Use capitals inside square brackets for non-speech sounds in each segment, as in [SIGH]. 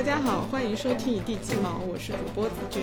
大家好，欢迎收听一地鸡毛，我是主播紫娟。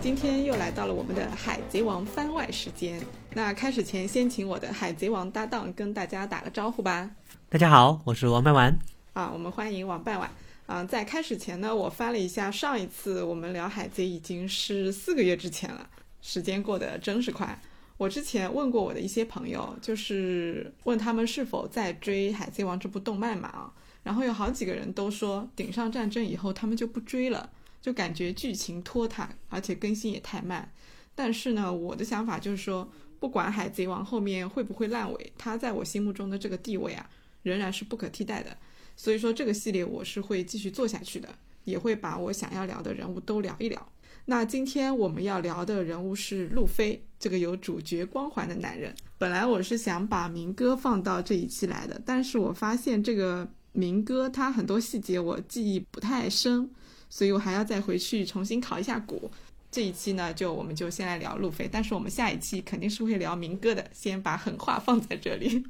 今天又来到了我们的《海贼王》番外时间。那开始前，先请我的海贼王搭档跟大家打个招呼吧。大家好，我是王半丸。啊，我们欢迎王半丸。啊，在开始前呢，我翻了一下上一次我们聊海贼已经是四个月之前了，时间过得真是快。我之前问过我的一些朋友，就是问他们是否在追《海贼王》这部动漫嘛啊。然后有好几个人都说，顶上战争以后他们就不追了，就感觉剧情拖沓，而且更新也太慢。但是呢，我的想法就是说，不管海贼王后面会不会烂尾，它在我心目中的这个地位啊，仍然是不可替代的。所以说，这个系列我是会继续做下去的，也会把我想要聊的人物都聊一聊。那今天我们要聊的人物是路飞，这个有主角光环的男人。本来我是想把明哥放到这一期来的，但是我发现这个。民歌它很多细节我记忆不太深，所以我还要再回去重新考一下古。这一期呢，就我们就先来聊路飞，但是我们下一期肯定是会聊民歌的，先把狠话放在这里。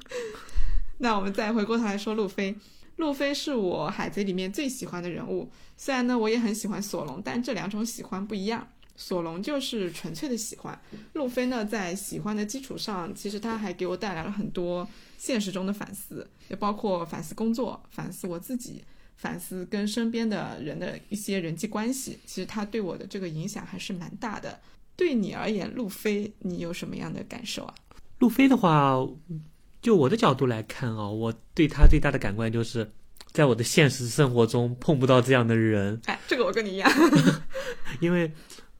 [LAUGHS] 那我们再回过头来说路飞，路飞是我海贼里面最喜欢的人物。虽然呢，我也很喜欢索隆，但这两种喜欢不一样。索隆就是纯粹的喜欢，路飞呢，在喜欢的基础上，其实他还给我带来了很多。现实中的反思，也包括反思工作、反思我自己、反思跟身边的人的一些人际关系。其实他对我的这个影响还是蛮大的。对你而言，路飞，你有什么样的感受啊？路飞的话，就我的角度来看啊，我对他最大的感官就是，在我的现实生活中碰不到这样的人。哎，这个我跟你一样，[LAUGHS] 因为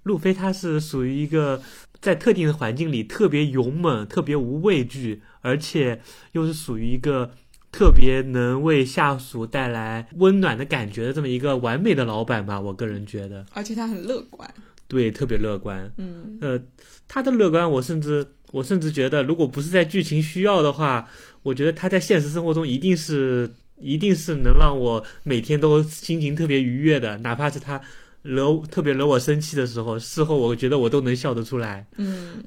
路飞他是属于一个在特定的环境里特别勇猛、特别无畏惧。而且又是属于一个特别能为下属带来温暖的感觉的这么一个完美的老板吧，我个人觉得。而且他很乐观，对，特别乐观。嗯，呃，他的乐观，我甚至我甚至觉得，如果不是在剧情需要的话，我觉得他在现实生活中一定是一定是能让我每天都心情特别愉悦的，哪怕是他惹特别惹我生气的时候，事后我觉得我都能笑得出来。嗯。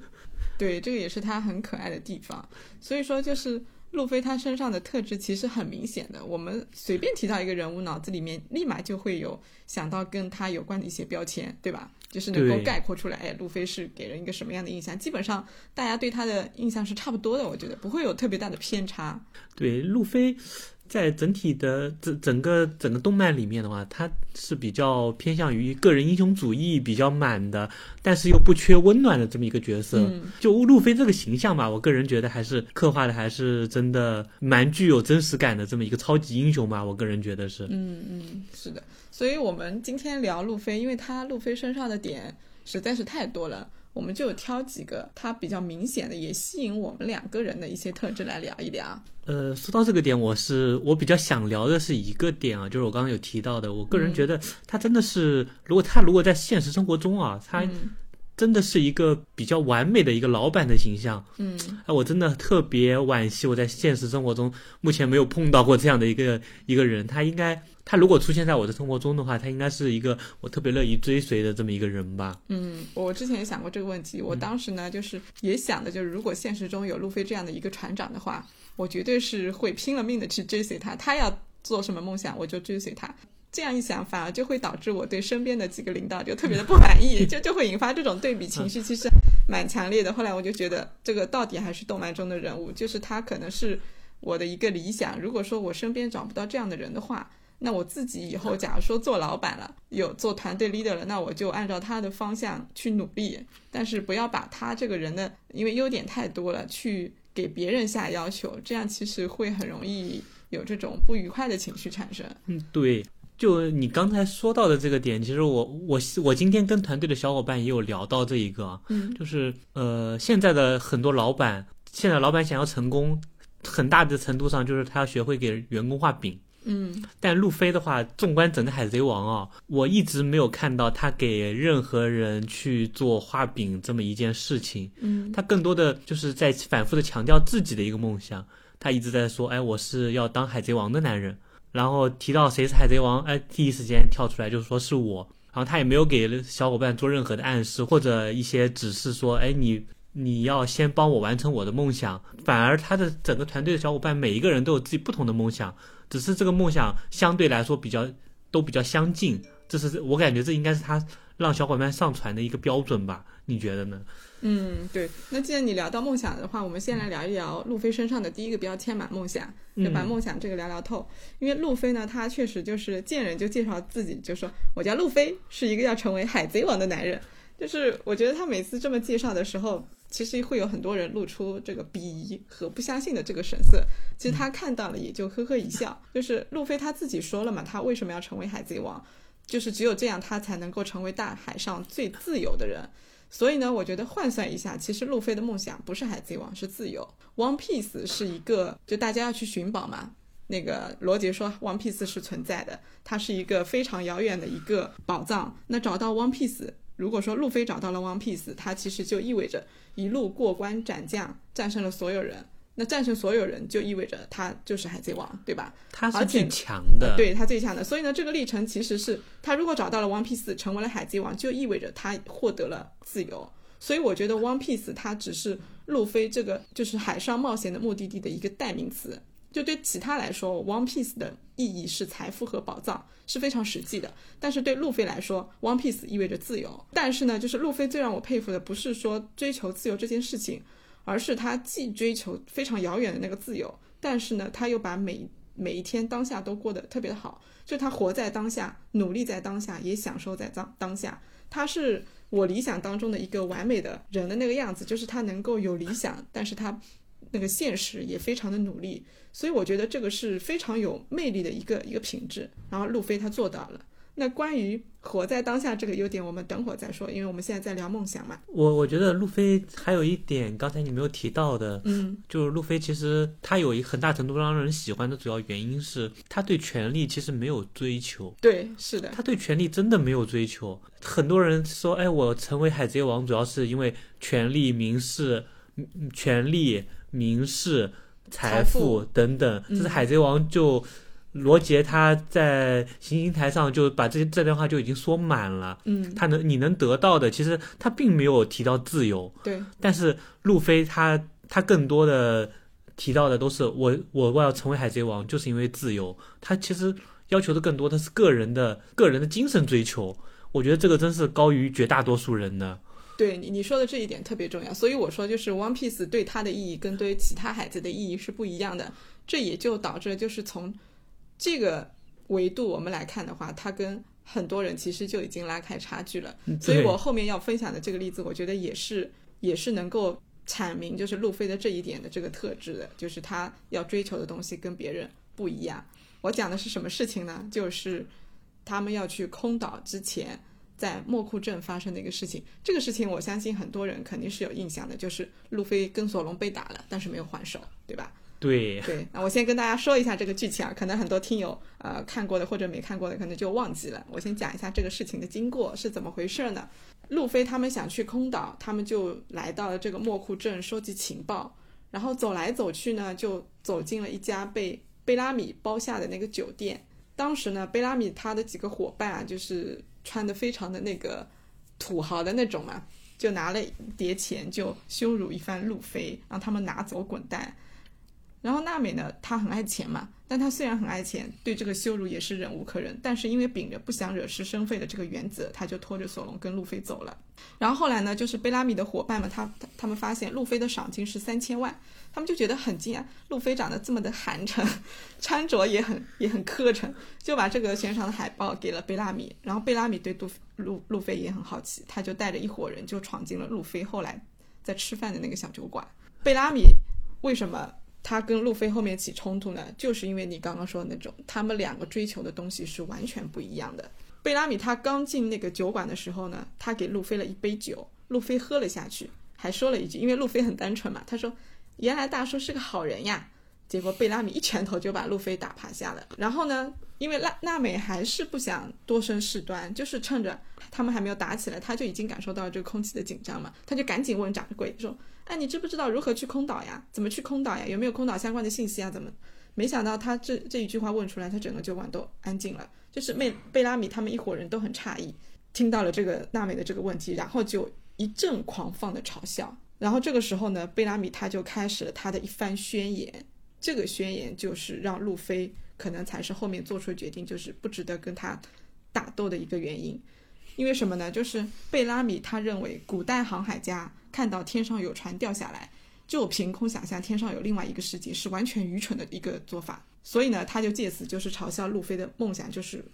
对，这个也是他很可爱的地方。所以说，就是路飞他身上的特质其实很明显的。我们随便提到一个人物，脑子里面立马就会有想到跟他有关的一些标签，对吧？就是能够概括出来，哎，路飞是给人一个什么样的印象？基本上大家对他的印象是差不多的，我觉得不会有特别大的偏差。对，路飞。在整体的整整个整个动漫里面的话，他是比较偏向于个人英雄主义比较满的，但是又不缺温暖的这么一个角色。就路飞这个形象吧，我个人觉得还是刻画的还是真的蛮具有真实感的这么一个超级英雄吧，我个人觉得是。嗯嗯，是的。所以我们今天聊路飞，因为他路飞身上的点实在是太多了。我们就挑几个他比较明显的，也吸引我们两个人的一些特质来聊一聊。呃，说到这个点，我是我比较想聊的是一个点啊，就是我刚刚有提到的，我个人觉得他真的是，如果他如果在现实生活中啊，他。真的是一个比较完美的一个老板的形象，嗯，哎，我真的特别惋惜，我在现实生活中目前没有碰到过这样的一个一个人。他应该，他如果出现在我的生活中的话，他应该是一个我特别乐意追随的这么一个人吧。嗯，我之前也想过这个问题，我当时呢，就是也想的，就是如果现实中有路飞这样的一个船长的话，我绝对是会拼了命的去追随他，他要做什么梦想，我就追随他。这样一想，反而就会导致我对身边的几个领导就特别的不满意，[LAUGHS] 就就会引发这种对比情绪，其实蛮强烈的。后来我就觉得，这个到底还是动漫中的人物，就是他可能是我的一个理想。如果说我身边找不到这样的人的话，那我自己以后假如说做老板了，有做团队 leader 了，那我就按照他的方向去努力，但是不要把他这个人的因为优点太多了，去给别人下要求，这样其实会很容易有这种不愉快的情绪产生。嗯，对。就你刚才说到的这个点，其实我我我今天跟团队的小伙伴也有聊到这一个，嗯，就是呃，现在的很多老板，现在老板想要成功，很大的程度上就是他要学会给员工画饼，嗯，但路飞的话，纵观整个海贼王啊，我一直没有看到他给任何人去做画饼这么一件事情，嗯，他更多的就是在反复的强调自己的一个梦想，他一直在说，哎，我是要当海贼王的男人。然后提到谁是海贼王，哎，第一时间跳出来就说是我。然后他也没有给小伙伴做任何的暗示或者一些指示，说，哎，你你要先帮我完成我的梦想。反而他的整个团队的小伙伴每一个人都有自己不同的梦想，只是这个梦想相对来说比较都比较相近，这是我感觉这应该是他让小伙伴上船的一个标准吧？你觉得呢？嗯，对。那既然你聊到梦想的话，我们先来聊一聊路飞身上的第一个标签嘛，梦想，就把梦想这个聊聊透。因为路飞呢，他确实就是见人就介绍自己，就说我叫路飞，是一个要成为海贼王的男人。就是我觉得他每次这么介绍的时候，其实会有很多人露出这个鄙夷和不相信的这个神色。其实他看到了也就呵呵一笑。就是路飞他自己说了嘛，他为什么要成为海贼王？就是只有这样，他才能够成为大海上最自由的人。所以呢，我觉得换算一下，其实路飞的梦想不是海贼王，是自由。One Piece 是一个，就大家要去寻宝嘛。那个罗杰说，One Piece 是存在的，它是一个非常遥远的一个宝藏。那找到 One Piece。如果说路飞找到了 One Piece，它其实就意味着一路过关斩将，战胜了所有人。那战胜所有人就意味着他就是海贼王，对吧？他是最强的，对他最强的。所以呢，这个历程其实是他如果找到了 One Piece，成为了海贼王，就意味着他获得了自由。所以我觉得 One Piece 它只是路飞这个就是海上冒险的目的地的一个代名词。就对其他来说，One Piece 的意义是财富和宝藏，是非常实际的。但是对路飞来说，One Piece 意味着自由。但是呢，就是路飞最让我佩服的，不是说追求自由这件事情，而是他既追求非常遥远的那个自由，但是呢，他又把每每一天当下都过得特别的好。就他活在当下，努力在当下，也享受在当当下。他是我理想当中的一个完美的人的那个样子，就是他能够有理想，但是他。那个现实也非常的努力，所以我觉得这个是非常有魅力的一个一个品质。然后路飞他做到了。那关于活在当下这个优点，我们等会儿再说，因为我们现在在聊梦想嘛。我我觉得路飞还有一点，刚才你没有提到的，嗯，就是路飞其实他有一很大程度让人喜欢的主要原因是他对权力其实没有追求。对，是的，他对权力真的没有追求。很多人说，哎，我成为海贼王主要是因为权力、名士、权力。名士、财富等等，这是海贼王就罗杰他在行星台上就把这这段话就已经说满了。嗯，他能你能得到的，其实他并没有提到自由。对，但是路飞他他更多的提到的都是我我我要成为海贼王，就是因为自由。他其实要求的更多的是个人的个人的精神追求。我觉得这个真是高于绝大多数人的。对你你说的这一点特别重要，所以我说就是 One Piece 对他的意义跟对其他孩子的意义是不一样的，这也就导致就是从这个维度我们来看的话，它跟很多人其实就已经拉开差距了。所以我后面要分享的这个例子，我觉得也是也是能够阐明就是路飞的这一点的这个特质的，就是他要追求的东西跟别人不一样。我讲的是什么事情呢？就是他们要去空岛之前。在莫库镇发生的一个事情，这个事情我相信很多人肯定是有印象的，就是路飞跟索隆被打了，但是没有还手，对吧？对对，那我先跟大家说一下这个剧情啊，可能很多听友呃看过的或者没看过的可能就忘记了。我先讲一下这个事情的经过是怎么回事呢？路飞他们想去空岛，他们就来到了这个莫库镇收集情报，然后走来走去呢，就走进了一家被贝拉米包下的那个酒店。当时呢，贝拉米他的几个伙伴啊，就是。穿的非常的那个土豪的那种嘛，就拿了一叠钱就羞辱一番路飞，让他们拿走滚蛋。然后娜美呢，她很爱钱嘛。但她虽然很爱钱，对这个羞辱也是忍无可忍。但是因为秉着不想惹是生非的这个原则，他就拖着索隆跟路飞走了。然后后来呢，就是贝拉米的伙伴们，他他他们发现路飞的赏金是三千万，他们就觉得很惊讶，路飞长得这么的寒碜，穿着也很也很磕碜，就把这个悬赏的海报给了贝拉米。然后贝拉米对路路路飞也很好奇，他就带着一伙人就闯进了路飞后来在吃饭的那个小酒馆。贝拉米为什么？他跟路飞后面起冲突呢，就是因为你刚刚说的那种，他们两个追求的东西是完全不一样的。贝拉米他刚进那个酒馆的时候呢，他给路飞了一杯酒，路飞喝了下去，还说了一句，因为路飞很单纯嘛，他说：“原来大叔是个好人呀。”结果贝拉米一拳头就把路飞打趴下了。然后呢，因为娜娜美还是不想多生事端，就是趁着他们还没有打起来，他就已经感受到这个空气的紧张嘛，他就赶紧问掌柜说。哎，你知不知道如何去空岛呀？怎么去空岛呀？有没有空岛相关的信息啊？怎么？没想到他这这一句话问出来，他整个酒馆都安静了。就是贝贝拉米他们一伙人都很诧异，听到了这个娜美的这个问题，然后就一阵狂放的嘲笑。然后这个时候呢，贝拉米他就开始了他的一番宣言。这个宣言就是让路飞可能才是后面做出决定就是不值得跟他打斗的一个原因。因为什么呢？就是贝拉米他认为古代航海家看到天上有船掉下来，就凭空想象天上有另外一个世界，是完全愚蠢的一个做法。所以呢，他就借此就是嘲笑路飞的梦想就是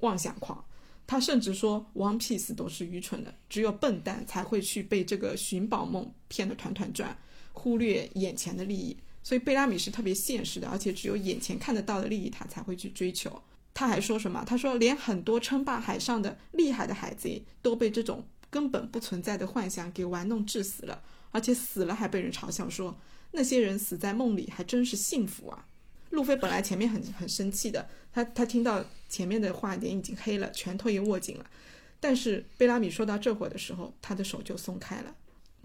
妄想狂。他甚至说，One Piece 都是愚蠢的，只有笨蛋才会去被这个寻宝梦骗得团团转，忽略眼前的利益。所以贝拉米是特别现实的，而且只有眼前看得到的利益，他才会去追求。他还说什么？他说，连很多称霸海上的厉害的海贼都被这种根本不存在的幻想给玩弄致死了，而且死了还被人嘲笑说，那些人死在梦里还真是幸福啊。路飞本来前面很很生气的，他他听到前面的话脸已经黑了，拳头也握紧了，但是贝拉米说到这会的时候，他的手就松开了，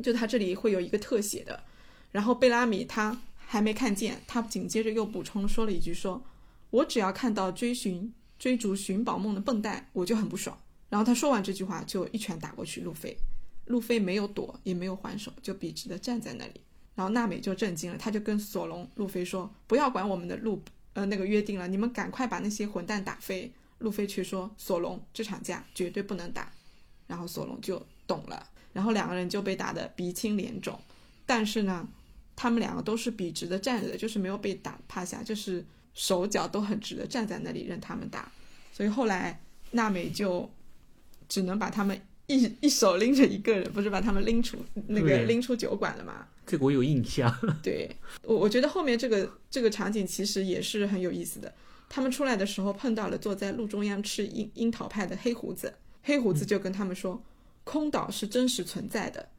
就他这里会有一个特写的，然后贝拉米他还没看见，他紧接着又补充说了一句说。我只要看到追寻、追逐寻宝梦的笨蛋，我就很不爽。然后他说完这句话，就一拳打过去。路飞，路飞没有躲，也没有还手，就笔直的站在那里。然后娜美就震惊了，他就跟索隆、路飞说：“不要管我们的路，呃，那个约定了，你们赶快把那些混蛋打飞。”路飞却说：“索隆，这场架绝对不能打。”然后索隆就懂了，然后两个人就被打得鼻青脸肿。但是呢，他们两个都是笔直的站着的，就是没有被打趴下，就是。手脚都很直的站在那里任他们打，所以后来娜美就只能把他们一一手拎着一个人，不是把他们拎出那个拎出酒馆了吗？这个我有印象。[LAUGHS] 对，我我觉得后面这个这个场景其实也是很有意思的。他们出来的时候碰到了坐在路中央吃樱樱桃派的黑胡子，黑胡子就跟他们说：“空岛是真实存在的。”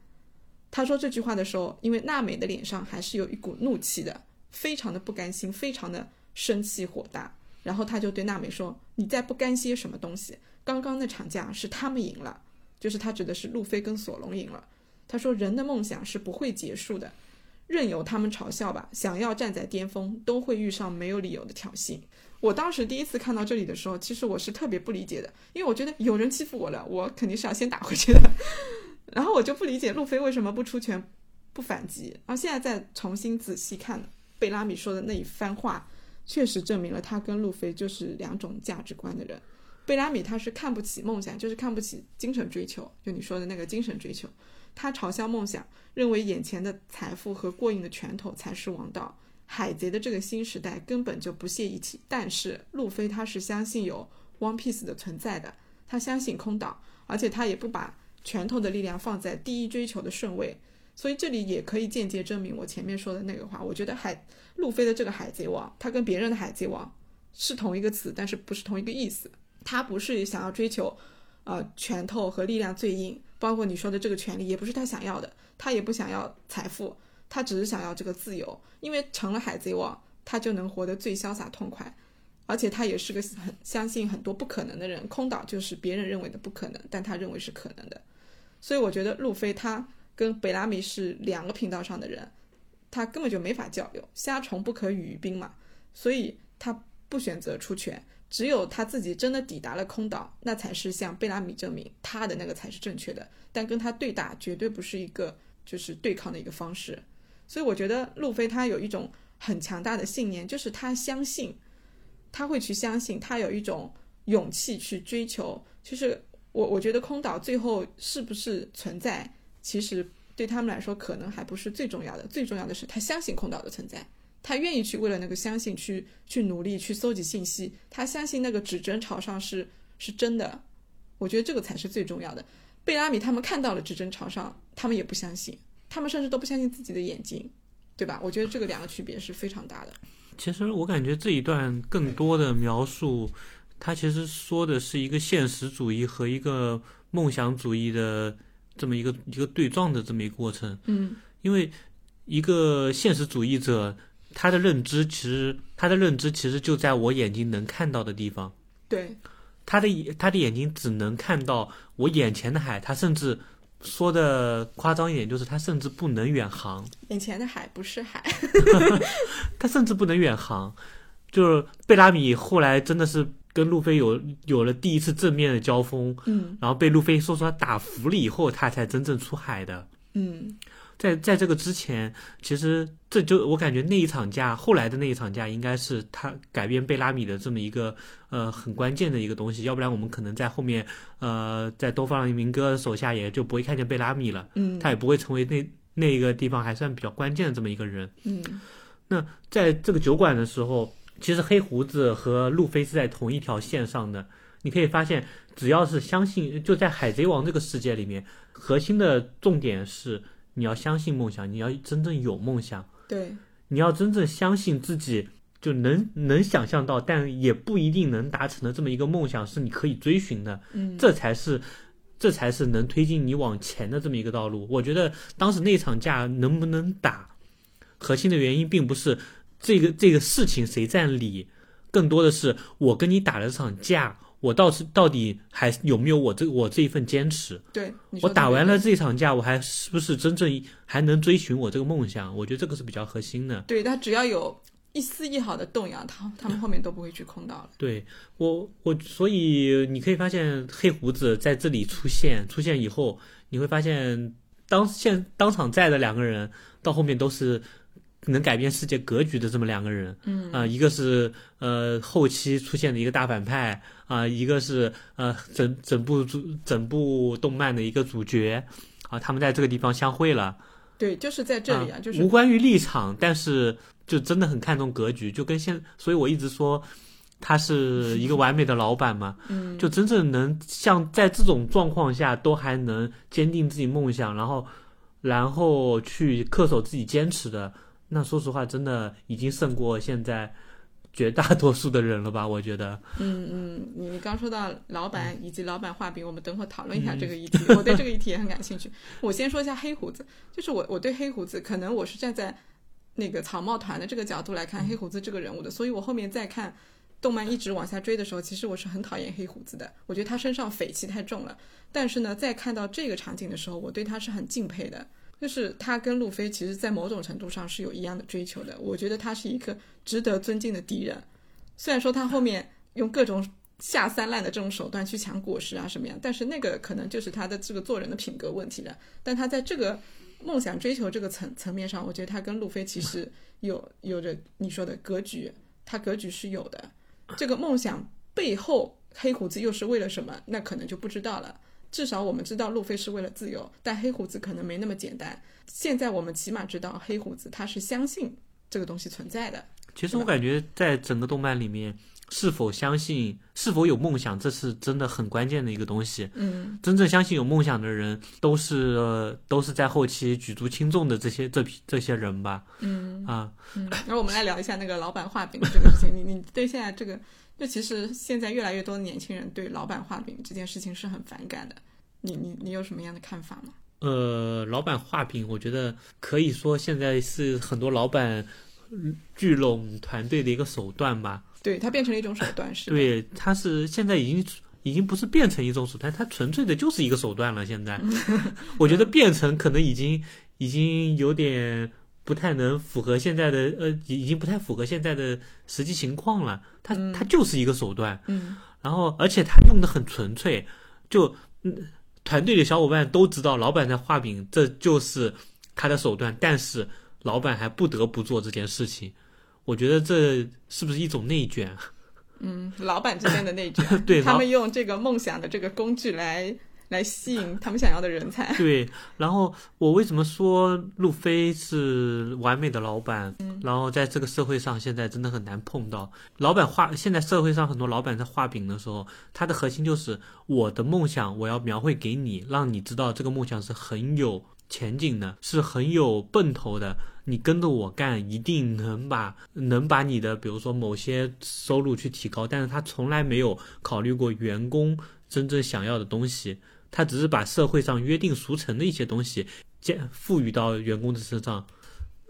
他说这句话的时候，因为娜美的脸上还是有一股怒气的，非常的不甘心，非常的。生气火大，然后他就对娜美说：“你在不甘些什么东西？刚刚那场架是他们赢了，就是他指的是路飞跟索隆赢了。”他说：“人的梦想是不会结束的，任由他们嘲笑吧。想要站在巅峰，都会遇上没有理由的挑衅。”我当时第一次看到这里的时候，其实我是特别不理解的，因为我觉得有人欺负我了，我肯定是要先打回去的。[LAUGHS] 然后我就不理解路飞为什么不出拳不反击。然后现在再重新仔细看贝拉米说的那一番话。确实证明了他跟路飞就是两种价值观的人。贝拉米他是看不起梦想，就是看不起精神追求，就你说的那个精神追求。他嘲笑梦想，认为眼前的财富和过硬的拳头才是王道。海贼的这个新时代根本就不屑一提。但是路飞他是相信有 One Piece 的存在的，他相信空岛，而且他也不把拳头的力量放在第一追求的顺位。所以这里也可以间接证明我前面说的那个话。我觉得海路飞的这个海贼王，他跟别人的海贼王是同一个词，但是不是同一个意思。他不是想要追求，呃，拳头和力量最硬，包括你说的这个权利，也不是他想要的。他也不想要财富，他只是想要这个自由。因为成了海贼王，他就能活得最潇洒痛快，而且他也是个很相信很多不可能的人。空岛就是别人认为的不可能，但他认为是可能的。所以我觉得路飞他。跟贝拉米是两个频道上的人，他根本就没法交流，虾虫不可语于冰嘛，所以他不选择出拳，只有他自己真的抵达了空岛，那才是向贝拉米证明他的那个才是正确的。但跟他对打绝对不是一个就是对抗的一个方式，所以我觉得路飞他有一种很强大的信念，就是他相信，他会去相信，他有一种勇气去追求。就是我我觉得空岛最后是不是存在？其实对他们来说，可能还不是最重要的。最重要的是，他相信空岛的存在，他愿意去为了那个相信去去努力去搜集信息。他相信那个指针朝上是是真的。我觉得这个才是最重要的。贝拉米他们看到了指针朝上，他们也不相信，他们甚至都不相信自己的眼睛，对吧？我觉得这个两个区别是非常大的。其实我感觉这一段更多的描述，他其实说的是一个现实主义和一个梦想主义的。这么一个一个对撞的这么一个过程，嗯，因为一个现实主义者，他的认知其实他的认知其实就在我眼睛能看到的地方，对，他的眼他的眼睛只能看到我眼前的海，他甚至说的夸张一点，就是他甚至不能远航，眼前的海不是海，[LAUGHS] 他甚至不能远航，就是贝拉米后来真的是。跟路飞有有了第一次正面的交锋，嗯，然后被路飞说出来打服了以后，他才真正出海的，嗯，在在这个之前，其实这就我感觉那一场架，后来的那一场架，应该是他改变贝拉米的这么一个呃很关键的一个东西，要不然我们可能在后面呃在东方明哥手下也就不会看见贝拉米了，嗯他也不会成为那那个地方还算比较关键的这么一个人。嗯那在这个酒馆的时候，其实黑胡子和路飞是在同一条线上的。你可以发现，只要是相信，就在海贼王这个世界里面，核心的重点是你要相信梦想，你要真正有梦想，对，你要真正相信自己就能能想象到，但也不一定能达成的这么一个梦想是你可以追寻的，嗯这才是。这才是能推进你往前的这么一个道路。我觉得当时那场架能不能打，核心的原因并不是这个这个事情谁占理，更多的是我跟你打了这场架，我到是到底还有没有我这我这一份坚持？对，我打完了这场架，我还是不是真正还能追寻我这个梦想？我觉得这个是比较核心的。对他只要有一丝一毫的动摇，他他们后面都不会去空到了。对我，我所以你可以发现黑胡子在这里出现，出现以后，你会发现当现当场在的两个人，到后面都是能改变世界格局的这么两个人。嗯啊、一个是呃后期出现的一个大反派啊、一个是呃整整部主整部动漫的一个主角啊、他们在这个地方相会了。对，就是在这里啊，就是无关于立场，但是就真的很看重格局，就跟现，所以我一直说他是一个完美的老板嘛，[LAUGHS] 嗯，就真正能像在这种状况下都还能坚定自己梦想，然后然后去恪守自己坚持的，那说实话，真的已经胜过现在绝大多数的人了吧？我觉得，嗯嗯，你你刚说到老板以及老板画饼，我们等会儿讨论一下嗯这个议题。我对这个议题也很感兴趣。我先说一下黑胡子，就是我我对黑胡子，可能我是站在那个草帽团的这个角度来看黑胡子这个人物的，所以我后面再看动漫一直往下追的时候，其实我是很讨厌黑胡子的，我觉得他身上匪气太重了。但是呢，在看到这个场景的时候，我对他是很敬佩的。就是他跟路飞，其实在某种程度上是有一样的追求的。我觉得他是一个值得尊敬的敌人，虽然说他后面用各种下三滥的这种手段去抢果实啊什么样，但是那个可能就是他的这个做人的品格问题了。但他在这个梦想追求这个层层面上，我觉得他跟路飞其实有有着你说的格局，他格局是有的。这个梦想背后，黑胡子又是为了什么？那可能就不知道了。至少我们知道路飞是为了自由，但黑胡子可能没那么简单。现在我们起码知道黑胡子他是相信这个东西存在的。其实我感觉在整个动漫里面，是否相信、是否有梦想，这是真的很关键的一个东西。嗯，真正相信有梦想的人，都是、呃都是在后期举足轻重的这些这批这些人吧。嗯啊，嗯，然后我们来聊一下那个老板画饼这个事情。你你对现在这个，就其实现在越来越多的年轻人对老板画饼这件事情是很反感的。你你你有什么样的看法吗？呃，老板画饼，我觉得可以说现在是很多老板嗯聚拢团队的一个手段吧。对，它变成了一种手段，是的。对，它是现在已经已经不是变成一种手段，它纯粹的就是一个手段了。现在，[LAUGHS] 我觉得变成可能已经已经有点不太能符合现在的呃，已已经不太符合现在的实际情况了。它它就是一个手段，嗯然后而且他用的很纯粹，就嗯，团队的小伙伴都知道老板在画饼，这就是他的手段，但是老板还不得不做这件事情。我觉得这是不是一种内卷？[LAUGHS] 嗯，老板之间的内卷，[LAUGHS] 对他们用这个梦想的这个工具来来吸引他们想要的人才。对，然后我为什么说路飞是完美的老板？嗯然后在这个社会上，现在真的很难碰到老板画。现在社会上很多老板在画饼的时候，他的核心就是我的梦想，我要描绘给你，让你知道这个梦想是很有前景呢，是很有奔头的。你跟着我干，一定能把能把你的，比如说某些收入去提高。但是他从来没有考虑过员工真正想要的东西。他只是把社会上约定俗成的一些东西，加赋予到员工的身上。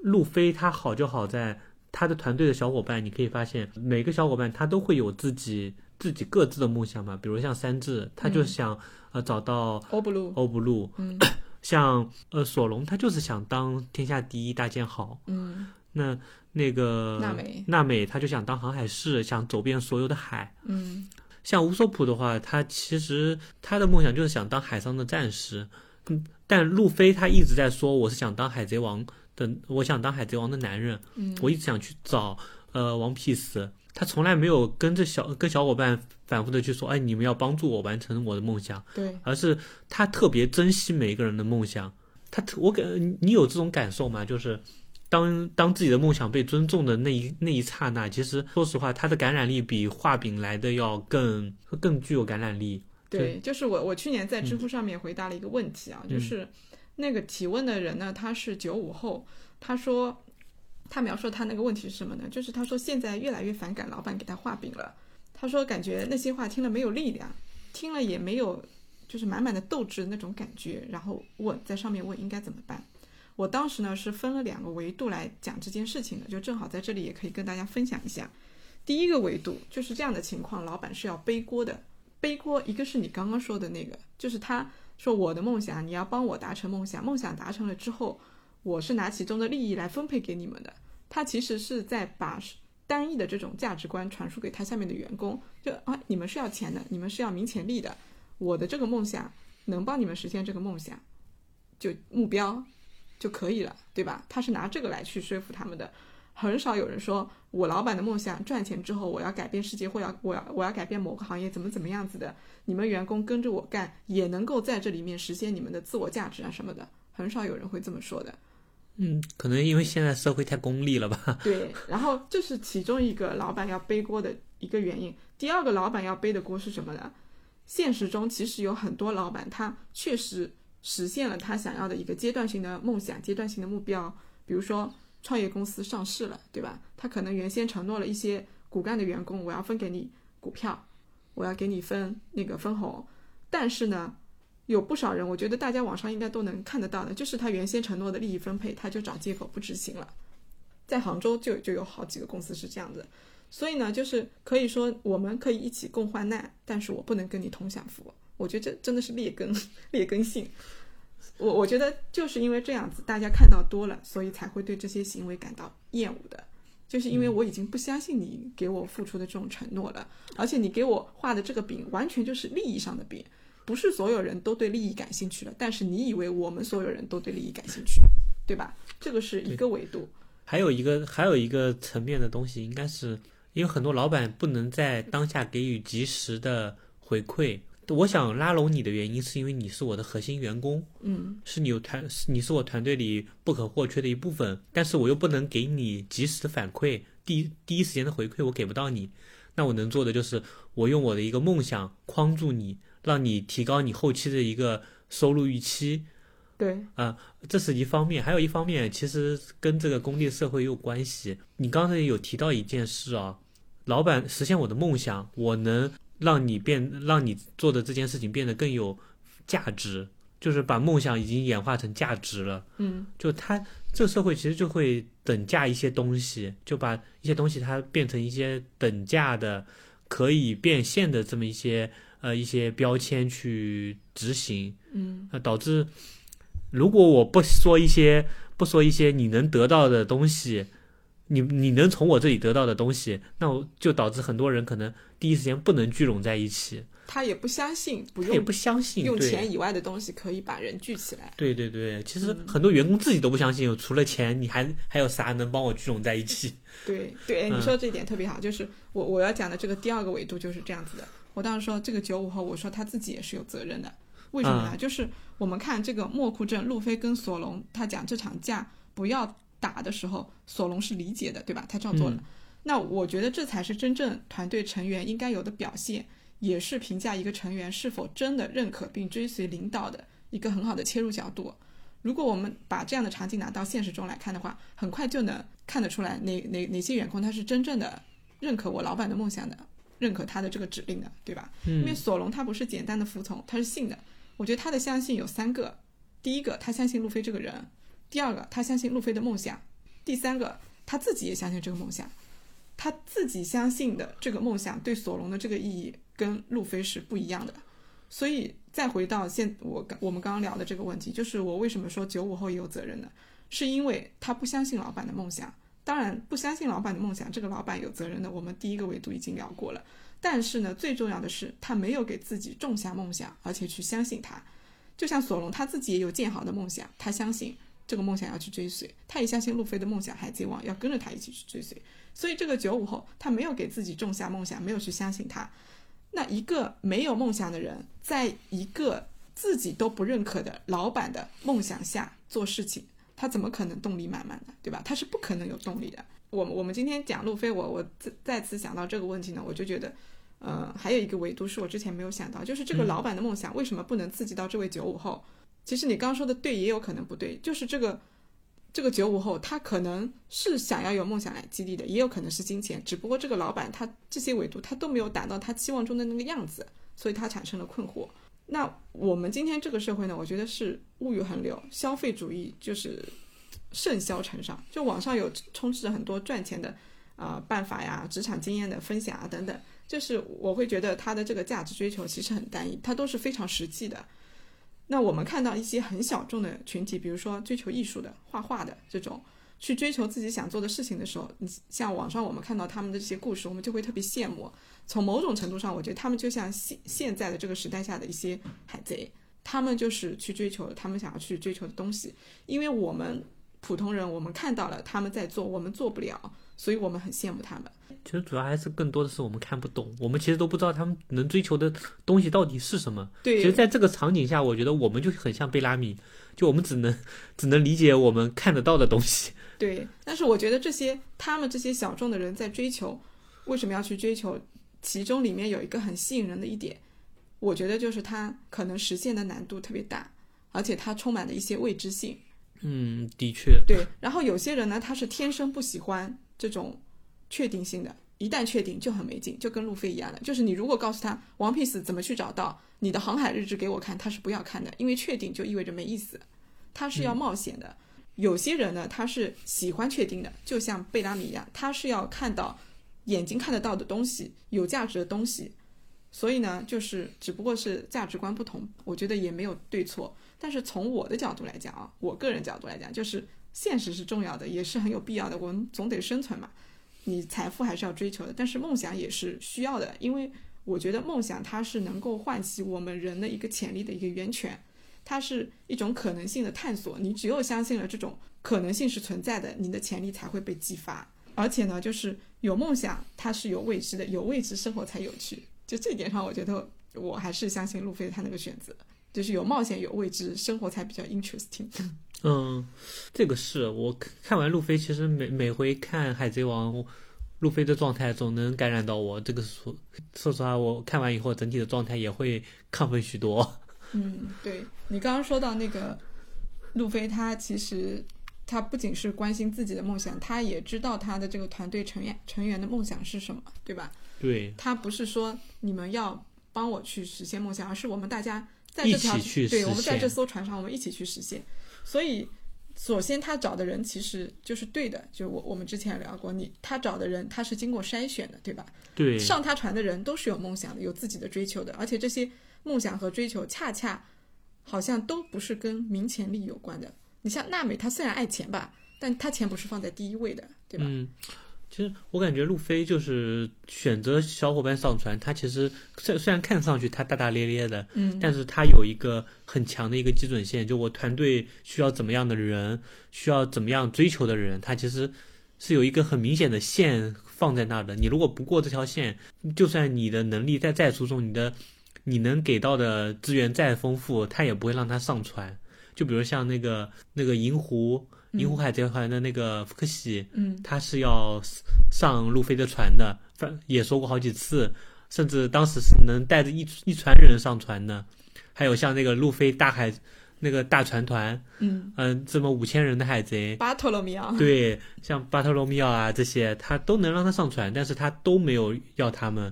路飞他好就好在他的团队的小伙伴，你可以发现每个小伙伴他都会有自己自己各自的梦想嘛。比如像三智，他就想、呃找到欧布鲁，欧布鲁，嗯 [LAUGHS] 像呃索隆，他就是想当天下第一大剑豪。嗯那那个娜美娜美他就想当航海士，想走遍所有的海。嗯像乌索普的话，他其实他的梦想就是想当海上的战士。嗯但路飞他一直在说我是想当海贼王的，我想当海贼王的男人，嗯我一直想去找呃王皮斯，他从来没有跟着小跟小伙伴反复的去说，哎，你们要帮助我完成我的梦想，对，而是他特别珍惜每一个人的梦想。他特我感你有这种感受吗？就是当当自己的梦想被尊重的那一那一刹那，其实说实话，他的感染力比画饼来的要更更具有感染力。对，就是我我去年在知乎上面回答了一个问题啊，嗯就是那个提问的人呢，他是九五后，他说他描述他那个问题是什么呢？就是他说现在越来越反感老板给他画饼了，他说感觉那些话听了没有力量，听了也没有就是满满的斗志那种感觉，然后问在上面问应该怎么办。我当时呢是分了两个维度来讲这件事情的，就正好在这里也可以跟大家分享一下。第一个维度就是这样的情况，老板是要背锅的，背锅，一个是你刚刚说的那个，就是他说我的梦想，你要帮我达成梦想，梦想达成了之后，我是拿其中的利益来分配给你们的。他其实是在把单一的这种价值观传输给他下面的员工，就啊，你们是要钱的，你们是要名钱利的，我的这个梦想能帮你们实现这个梦想，就目标就可以了，对吧？他是拿这个来去说服他们的。很少有人说我老板的梦想赚钱之后我要改变世界，或要我要我要改变某个行业怎么怎么样子的，你们员工跟着我干也能够在这里面实现你们的自我价值啊什么的，很少有人会这么说的。嗯，可能因为现在社会太功利了吧。[LAUGHS] 对，然后这是其中一个老板要背锅的一个原因。第二个老板要背的锅是什么呢？现实中其实有很多老板他确实实现了他想要的一个阶段性的梦想、阶段性的目标，比如说。创业公司上市了，对吧？他可能原先承诺了一些骨干的员工，我要分给你股票，我要给你分那个分红。但是呢，有不少人，我觉得大家网上应该都能看得到的，就是他原先承诺的利益分配，他就找借口不执行了。在杭州就就有好几个公司是这样子，所以呢，就是可以说我们可以一起共患难，但是我不能跟你同享福。我觉得这真的是劣根劣根性。我我觉得就是因为这样子，大家看到多了，所以才会对这些行为感到厌恶的。就是因为我已经不相信你给我付出的这种承诺了，而且你给我画的这个饼完全就是利益上的饼，不是所有人都对利益感兴趣的。但是你以为我们所有人都对利益感兴趣，对吧？这个是一个维度。还有一个还有一个层面的东西，应该是因为很多老板不能在当下给予及时的回馈。我想拉拢你的原因，是因为你是我的核心员工，嗯，是你有团，你是我团队里不可或缺的一部分。但是我又不能给你及时的反馈，第一第一时间的回馈我给不到你，那我能做的就是我用我的一个梦想框住你，让你提高你后期的一个收入预期。对，啊，这是一方面，还有一方面其实跟这个工地社会也有关系。你刚才有提到一件事啊，老板实现我的梦想，我能。让你变，让你做的这件事情变得更有价值，就是把梦想已经演化成价值了。嗯，就他这个社会其实就会等价一些东西，就把一些东西它变成一些等价的、可以变现的这么一些呃一些标签去执行。嗯，呃，导致如果我不说一些不说一些你能得到的东西。你你能从我这里得到的东西，那我就导致很多人可能第一时间不能聚拢在一起。他也不相信，不用他也不相信用钱以外的东西可以把人聚起来。对对对，其实很多员工自己都不相信，除了钱，你还还有啥能帮我聚拢在一起？对对，你说这一点特别好，就是我我要讲的这个第二个维度就是这样子的。我当时说这个九五后，我说他自己也是有责任的，为什么呢？就是我们看这个莫库镇路飞跟索隆，他讲这场架不要。打的时候，索隆是理解的，对吧？他照做了。嗯、那我觉得这才是真正团队成员应该有的表现，也是评价一个成员是否真的认可并追随领导的一个很好的切入角度。如果我们把这样的场景拿到现实中来看的话，很快就能看得出来哪哪哪些员工他是真正的认可我老板的梦想的，认可他的这个指令的，对吧？嗯、因为索隆他不是简单的服从，他是信的。我觉得他的相信有三个：第一个，他相信路飞这个人。第二个，他相信路飞的梦想；第三个，他自己也相信这个梦想。他自己相信的这个梦想对索隆的这个意义跟路飞是不一样的。所以再回到现我我们刚刚聊的这个问题，就是我为什么说九五后也有责任呢？是因为他不相信老板的梦想。当然，不相信老板的梦想，这个老板有责任的。我们第一个维度已经聊过了。但是呢，最重要的是他没有给自己种下梦想，而且去相信他。就像索隆他自己也有建好的梦想，他相信这个梦想要去追随，他也相信路飞的梦想，海贼王要跟着他一起去追随。所以这个九五后他没有给自己种下梦想，没有去相信他。那一个没有梦想的人，在一个自己都不认可的老板的梦想下做事情，他怎么可能动力满满的，对吧？他是不可能有动力的。我们我们今天讲路飞，我我再再次想到这个问题呢，我就觉得，呃，还有一个维度是我之前没有想到，就是这个老板的梦想为什么不能刺激到这位九五后？其实你刚说的对，也有可能不对，就是这个。这个九五后，他可能是想要有梦想来激励的，也有可能是金钱。只不过这个老板他这些维度他都没有达到他期望中的那个样子，所以他产生了困惑。那我们今天这个社会呢，我觉得是物欲横流，消费主义就是盛嚣尘上。就网上有充斥着很多赚钱的啊办法呀、职场经验的分享啊等等，就是我会觉得他的这个价值追求其实很单一，它都是非常实际的。那我们看到一些很小众的群体，比如说追求艺术的、画画的这种，去追求自己想做的事情的时候，你像网上我们看到他们的这些故事，我们就会特别羡慕。从某种程度上，我觉得他们就像现现在的这个时代下的一些海贼，他们就是去追求他们想要去追求的东西。因为我们普通人，我们看到了他们在做，我们做不了，所以我们很羡慕他们。其实主要还是更多的是我们看不懂，我们其实都不知道他们能追求的东西到底是什么。对，其实在这个场景下，我觉得我们就很像贝拉米，就我们只能只能理解我们看得到的东西。对，但是我觉得这些他们这些小众的人在追求，为什么要去追求？其中里面有一个很吸引人的一点，我觉得就是它可能实现的难度特别大，而且它充满了一些未知性。嗯，的确。对，然后有些人呢，他是天生不喜欢这种。确定性的，一旦确定就很没劲，就跟路飞一样的。就是你如果告诉他王 piece 怎么去找到你的航海日志给我看，他是不要看的，因为确定就意味着没意思，他是要冒险的。有些人呢，他是喜欢确定的，就像贝拉米一样，他是要看到眼睛看得到的东西，有价值的东西。所以呢，就是只不过是价值观不同，我觉得也没有对错。但是从我的角度来讲啊，我个人角度来讲，就是现实是重要的，也是很有必要的，我们总得生存嘛。你财富还是要追求的，但是梦想也是需要的，因为我觉得梦想它是能够唤起我们人的一个潜力的一个源泉，它是一种可能性的探索。你只有相信了这种可能性是存在的，你的潜力才会被激发。而且呢，就是有梦想，它是有未知的，有未知生活才有趣。就这一点上，我觉得我还是相信路飞他那个选择，就是有冒险有未知，生活才比较 interesting。嗯，这个是我看完路飞，其实每每回看海贼王，路飞的状态总能感染到我。这个说说实话，我看完以后整体的状态也会亢奋许多。嗯，对你刚刚说到那个路飞，他其实他不仅是关心自己的梦想，他也知道他的这个团队成员成员的梦想是什么，对吧？对，他不是说你们要帮我去实现梦想，而是我们大家在这条对，我们在这艘船上，我们一起去实现。所以，首先他找的人其实就是对的，就我我们之前也聊过，你他找的人他是经过筛选的，对吧？对。上他船的人都是有梦想的，有自己的追求的，而且这些梦想和追求恰恰好像都不是跟名钱利有关的。你像娜美，她虽然爱钱吧，但她钱不是放在第一位的，对吧？嗯。其实我感觉路飞就是选择小伙伴上船，他其实虽虽然看上去他大大咧咧的，嗯，但是他有一个很强的一个基准线，就我团队需要怎么样的人，需要怎么样追求的人，他其实是有一个很明显的线放在那的。你如果不过这条线，就算你的能力再再出众，你的你能给到的资源再丰富，他也不会让他上船。就比如像那个那个银狐。银湖海贼团的那个福克西，嗯，他是要上路飞的船的，也说过好几次，甚至当时是能带着一一船人上船的。还有像那个路飞大海那个大船团，嗯嗯，这么五千人的海贼，巴托罗米奥，对，像巴托罗米奥啊这些，他都能让他上船，但是他都没有要他们。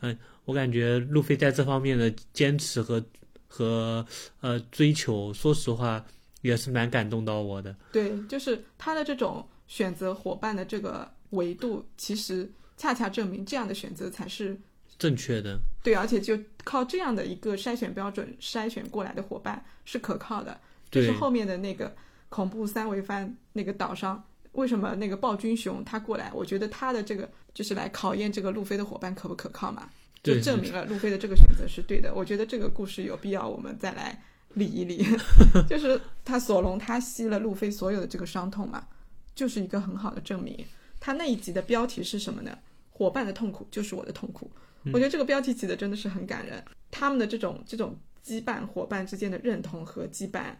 嗯，我感觉路飞在这方面的坚持和和呃追求，说实话。也是蛮感动到我的。对，就是他的这种选择伙伴的这个维度，其实恰恰证明这样的选择才是正确的。对，而且就靠这样的一个筛选标准筛选过来的伙伴是可靠的。就是后面的那个恐怖三维番那个岛上，为什么那个暴君熊他过来？我觉得他的这个就是来考验这个路飞的伙伴可不可靠嘛，就证明了路飞的这个选择是对的。我觉得这个故事有必要我们再来。理一理，[LAUGHS] 就是他索隆他吸了路飞所有的这个伤痛嘛，就是一个很好的证明。他那一集的标题是什么呢？伙伴的痛苦就是我的痛苦。我觉得这个标题起的真的是很感人。他们的这种这种羁绊，伙伴之间的认同和羁绊，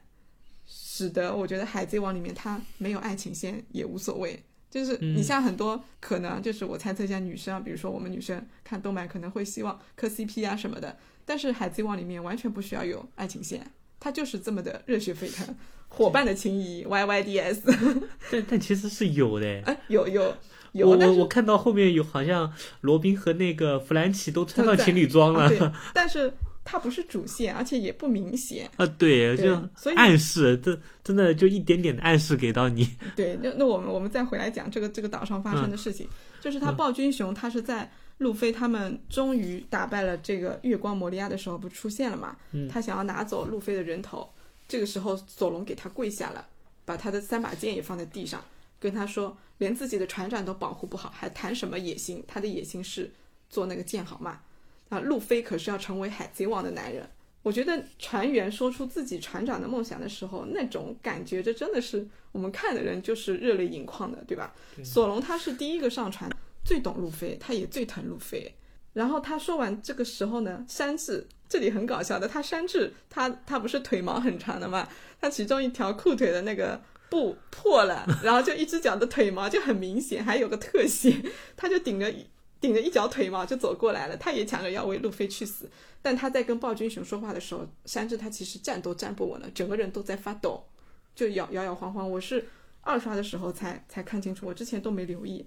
使得我觉得《海贼王》里面他没有爱情线也无所谓。就是你像很多可能就是我猜测一下女生啊，比如说我们女生看动漫可能会希望磕 CP 啊什么的，但是《海贼王》里面完全不需要有爱情线，它就是这么的热血沸腾，伙伴的情谊 YYDS。但但其实是有的，哎，有有有，我我我看到后面有好像罗宾和那个弗兰奇都穿到情侣装了 [LAUGHS] 但是它不是主线，而且也不明显。啊，对，对就所以暗示，这真的就一点点的暗示给到你。对，那那我们我们再回来讲这个这个岛上发生的事情，就是他暴君熊他是在路飞他们终于打败了这个月光摩利亚的时候不出现了嘛？嗯他想要拿走路飞的人头，这个时候索隆给他跪下了，把他的三把剑也放在地上，跟他说连自己的船长都保护不好，还谈什么野心？他的野心是做那个剑豪嘛？啊，路飞可是要成为海贼王的男人。我觉得船员说出自己船长的梦想的时候，那种感觉，这真的是我们看的人就是热泪盈眶的，对吧？索隆他是第一个上船，最懂路飞，他也最疼路飞。然后他说完这个时候呢，山治这里很搞笑的，他山治他他不是腿毛很长的嘛，他其中一条裤腿的那个布破了，然后就一只脚的腿毛就很明显，还有个特写，他就顶着一顶着一脚腿毛就走过来了，他也抢着要为路飞去死。但他在跟暴君熊说话的时候，山治他其实站都站不稳了，整个人都在发抖，就摇摇摇晃晃。我是二刷的时候才才看清楚，我之前都没留意。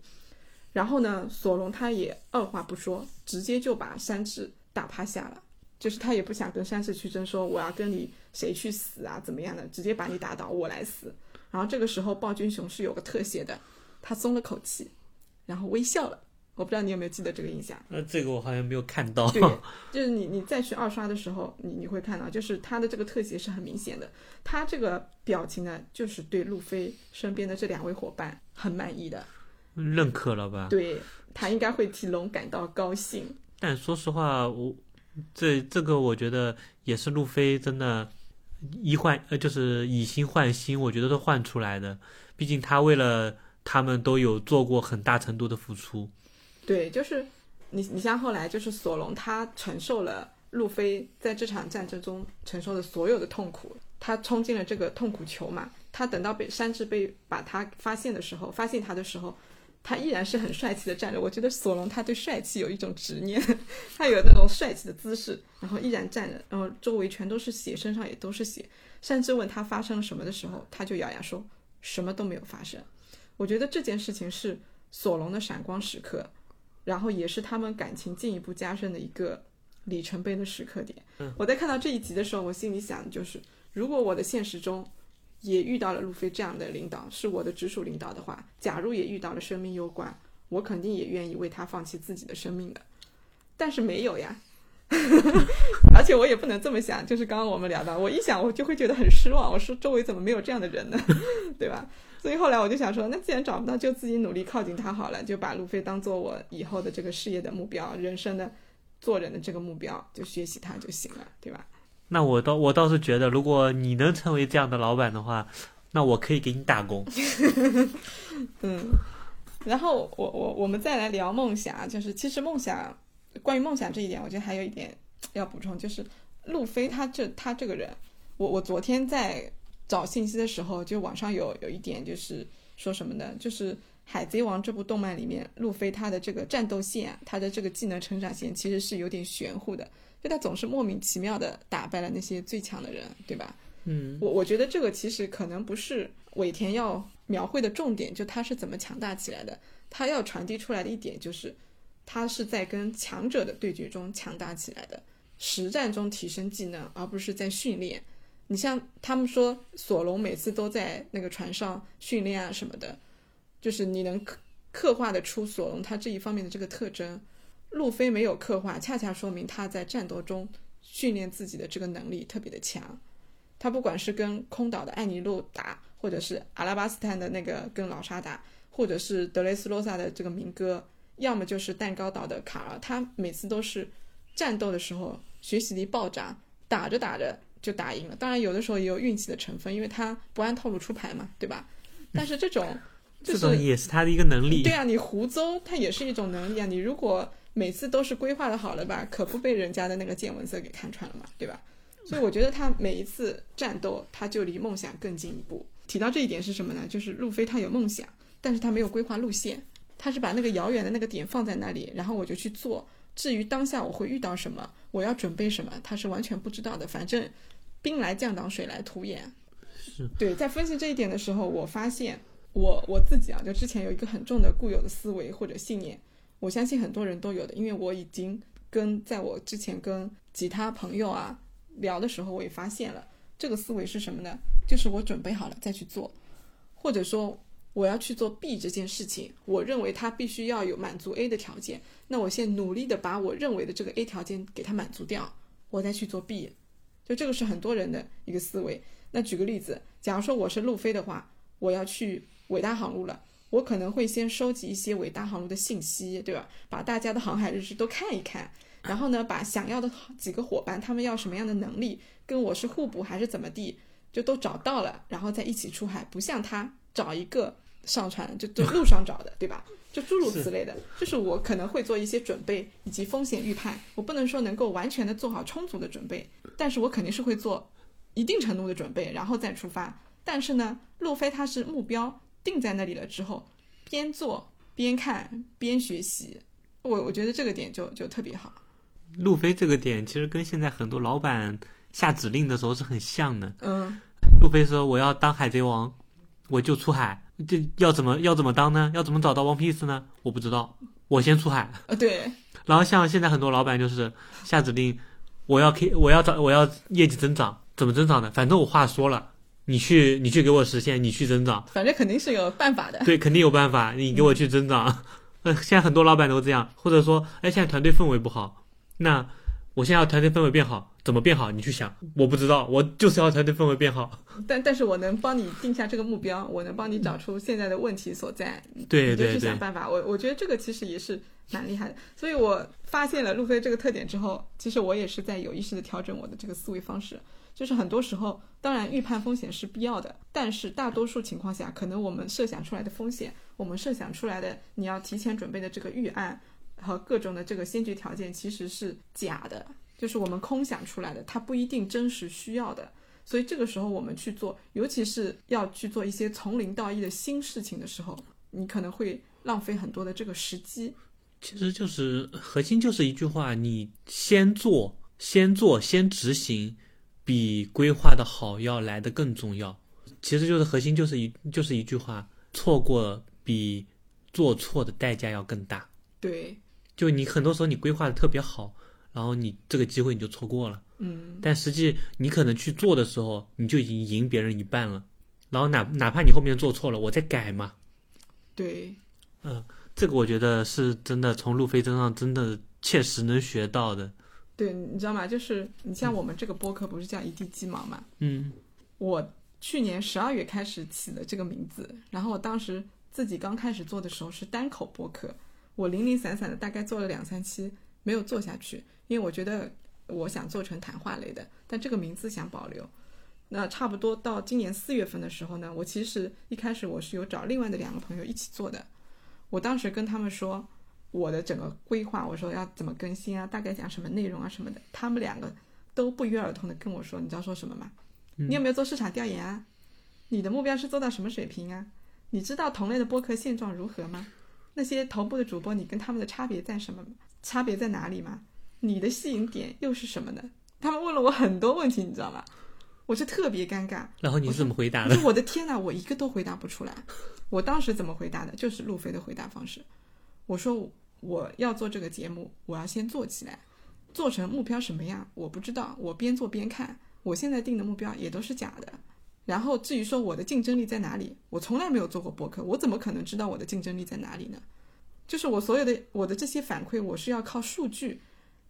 然后呢，索隆他也二话不说，直接就把山治打趴下了，就是他也不想跟山治去争说我要跟你谁去死啊怎么样的，直接把你打倒，我来死。然后这个时候暴君熊是有个特写的，他松了口气，然后微笑了。我不知道你有没有记得这个印象？呃，这个我好像没有看到。对，[LAUGHS] 就是你你再去二刷的时候，你你会看到，就是他的这个特写是很明显的，他这个表情呢，就是对路飞身边的这两位伙伴很满意的，认可了吧？对他应该会替龙感到高兴。但说实话，我这这个我觉得也是路飞真的一换呃，就是以心换心，我觉得都换出来的。毕竟他为了他们都有做过很大程度的付出。对，就是你你像后来就是索隆他承受了路飞在这场战争中承受的所有的痛苦，他冲进了这个痛苦球嘛，他等到被山治被把他发现的时候，发现他的时候。他依然是很帅气的站着，我觉得索隆他对帅气有一种执念，[LAUGHS] 他有那种帅气的姿势，然后依然站着，然后周围全都是血，身上也都是血。山治问他发生了什么的时候，他就咬牙说什么都没有发生。我觉得这件事情是索隆的闪光时刻，然后也是他们感情进一步加深的一个里程碑的时刻点。我在看到这一集的时候，我心里想的就是，如果我的现实中也遇到了路飞这样的领导，是我的直属领导的话，假如也遇到了生命攸关，我肯定也愿意为他放弃自己的生命的。但是没有呀，[LAUGHS] 而且我也不能这么想。就是刚刚我们聊到，我一想我就会觉得很失望。我说周围怎么没有这样的人呢？[LAUGHS] 对吧？所以后来我就想说，那既然找不到，就自己努力靠近他好了，就把路飞当做我以后的这个事业的目标、人生的做人的这个目标，就学习他就行了，对吧？那我倒我倒是觉得，如果你能成为这样的老板的话，那我可以给你打工。[LAUGHS] 嗯，然后我我我们再来聊梦想，就是其实梦想，关于梦想这一点，我觉得还有一点要补充，就是路飞他这他这个人，我我昨天在找信息的时候，就网上有有一点就是说什么呢？就是《海贼王》这部动漫里面，路飞他的这个战斗线啊，他的这个技能成长线其实是有点玄乎的，就他总是莫名其妙的打败了那些最强的人，对吧？嗯，我我觉得这个其实可能不是尾田要描绘的重点，就他是怎么强大起来的。他要传递出来的一点就是，他是在跟强者的对决中强大起来的，实战中提升技能，而不是在训练。你像他们说索隆每次都在那个船上训练啊什么的，就是你能刻刻画得出索隆他这一方面的这个特征。路飞没有刻画，恰恰说明他在战斗中训练自己的这个能力特别的强。他不管是跟空岛的艾尼路打，或者是阿拉巴斯坦的那个跟老沙打，或者是德雷斯罗萨的这个明哥，要么就是蛋糕岛的卡尔，他每次都是战斗的时候学习力暴涨，打着打着就打赢了。当然有的时候也有运气的成分，因为他不按套路出牌嘛，对吧？但是这种 [LAUGHS] 就这种是也是他的一个能力。对啊，你胡诌他也是一种能力啊。你如果每次都是规划的好了吧，可不被人家的那个见闻色给看穿了嘛，对吧？所以我觉得他每一次战斗，他就离梦想更进一步。提到这一点是什么呢？就是路飞他有梦想，但是他没有规划路线，他是把那个遥远的那个点放在那里，然后我就去做。至于当下我会遇到什么，我要准备什么，他是完全不知道的。反正兵来将挡，水来土掩。是对，在分析这一点的时候，我发现我我自己啊，就之前有一个很重的固有的思维或者信念，我相信很多人都有的，因为我已经跟在我之前跟其他朋友啊聊的时候，我也发现了这个思维是什么呢？就是我准备好了再去做，或者说我要去做 B 这件事情，我认为它必须要有满足 A 的条件，那我先努力的把我认为的这个 A 条件给它满足掉，我再去做 B，就这个是很多人的一个思维。那举个例子，假如说我是路飞的话，我要去伟大航路了。我可能会先收集一些伟大航路的信息，对吧？把大家的航海日志都看一看，然后呢，把想要的几个伙伴他们要什么样的能力，跟我是互补还是怎么地，就都找到了，然后再一起出海。不像他找一个上传就就路上找的，对吧？就诸如此类的，就是我可能会做一些准备以及风险预判。我不能说能够完全的做好充足的准备，但是我肯定是会做一定程度的准备，然后再出发。但是呢，路飞他是目标定在那里了之后，边做边看边学习，我我觉得这个点就就特别好。路飞这个点其实跟现在很多老板下指令的时候是很像的。嗯，路飞说我要当海贼王，我就出海。这要怎么要怎么当呢？要怎么找到 One Piece 呢？我不知道，我先出海。呃，对，然后像现在很多老板就是下指令，我要 K，我要找我要业绩增长，怎么增长的？反正我话说了，你去你去给我实现，你去增长。反正肯定是有办法的。对，肯定有办法，你给我去增长。呃，现在很多老板都这样，或者说，哎，现在团队氛围不好，那我现在要团队氛围变好，怎么变好？你去想，我不知道，我就是要团队氛围变好。[LAUGHS] 但但是我能帮你定下这个目标，我能帮你找出现在的问题所在，对对对想，办法。我我觉得这个其实也是蛮厉害的。所以我发现了路飞这个特点之后，其实我也是在有意识的调整我的这个思维方式。就是很多时候，当然预判风险是必要的，但是大多数情况下，可能我们设想出来的风险，我们设想出来的你要提前准备的这个预案和各种的这个先决条件，其实是假的，就是我们空想出来的，它不一定真实需要的。所以这个时候我们去做，尤其是要去做一些从零到一的新事情的时候，你可能会浪费很多的这个时机。其实就是核心就是一句话：你先做，先做，先执行，比规划的好要来的更重要。其实就是核心就是一就是一句话：错过比做错的代价要更大。对，就你很多时候你规划的特别好，然后你这个机会你就错过了。嗯，但实际你可能去做的时候，你就已经赢别人一半了。然后哪哪怕你后面做错了，我再改嘛。对，嗯这个我觉得是真的，从路飞身上真的切实能学到的。对，你知道吗？就是你像我们这个播客不是叫一地鸡毛嘛？嗯我去年十二月开始起的这个名字，然后我当时自己刚开始做的时候是单口播客，我零零散散的大概做了两三期，没有做下去，因为我觉得我想做成谈话类的，但这个名字想保留。那差不多到今年四月份的时候呢，我其实一开始我是有找另外的两个朋友一起做的，我当时跟他们说我的整个规划，我说要怎么更新啊，大概讲什么内容啊什么的，他们两个都不约而同的跟我说，你知道说什么吗？你有没有做市场调研啊？你的目标是做到什么水平啊？你知道同类的播客现状如何吗？那些头部的主播，你跟他们的差别在什么？差别在哪里吗？你的吸引点又是什么呢？他们问了我很多问题，你知道吗？我就特别尴尬。然后你是怎么回答的我？我的天呐，我一个都回答不出来。我当时怎么回答的？就是路飞的回答方式。我说我要做这个节目，我要先做起来，做成目标什么样我不知道，我边做边看。我现在定的目标也都是假的。然后至于说我的竞争力在哪里，我从来没有做过博客，我怎么可能知道我的竞争力在哪里呢？就是我所有的我的这些反馈，我是要靠数据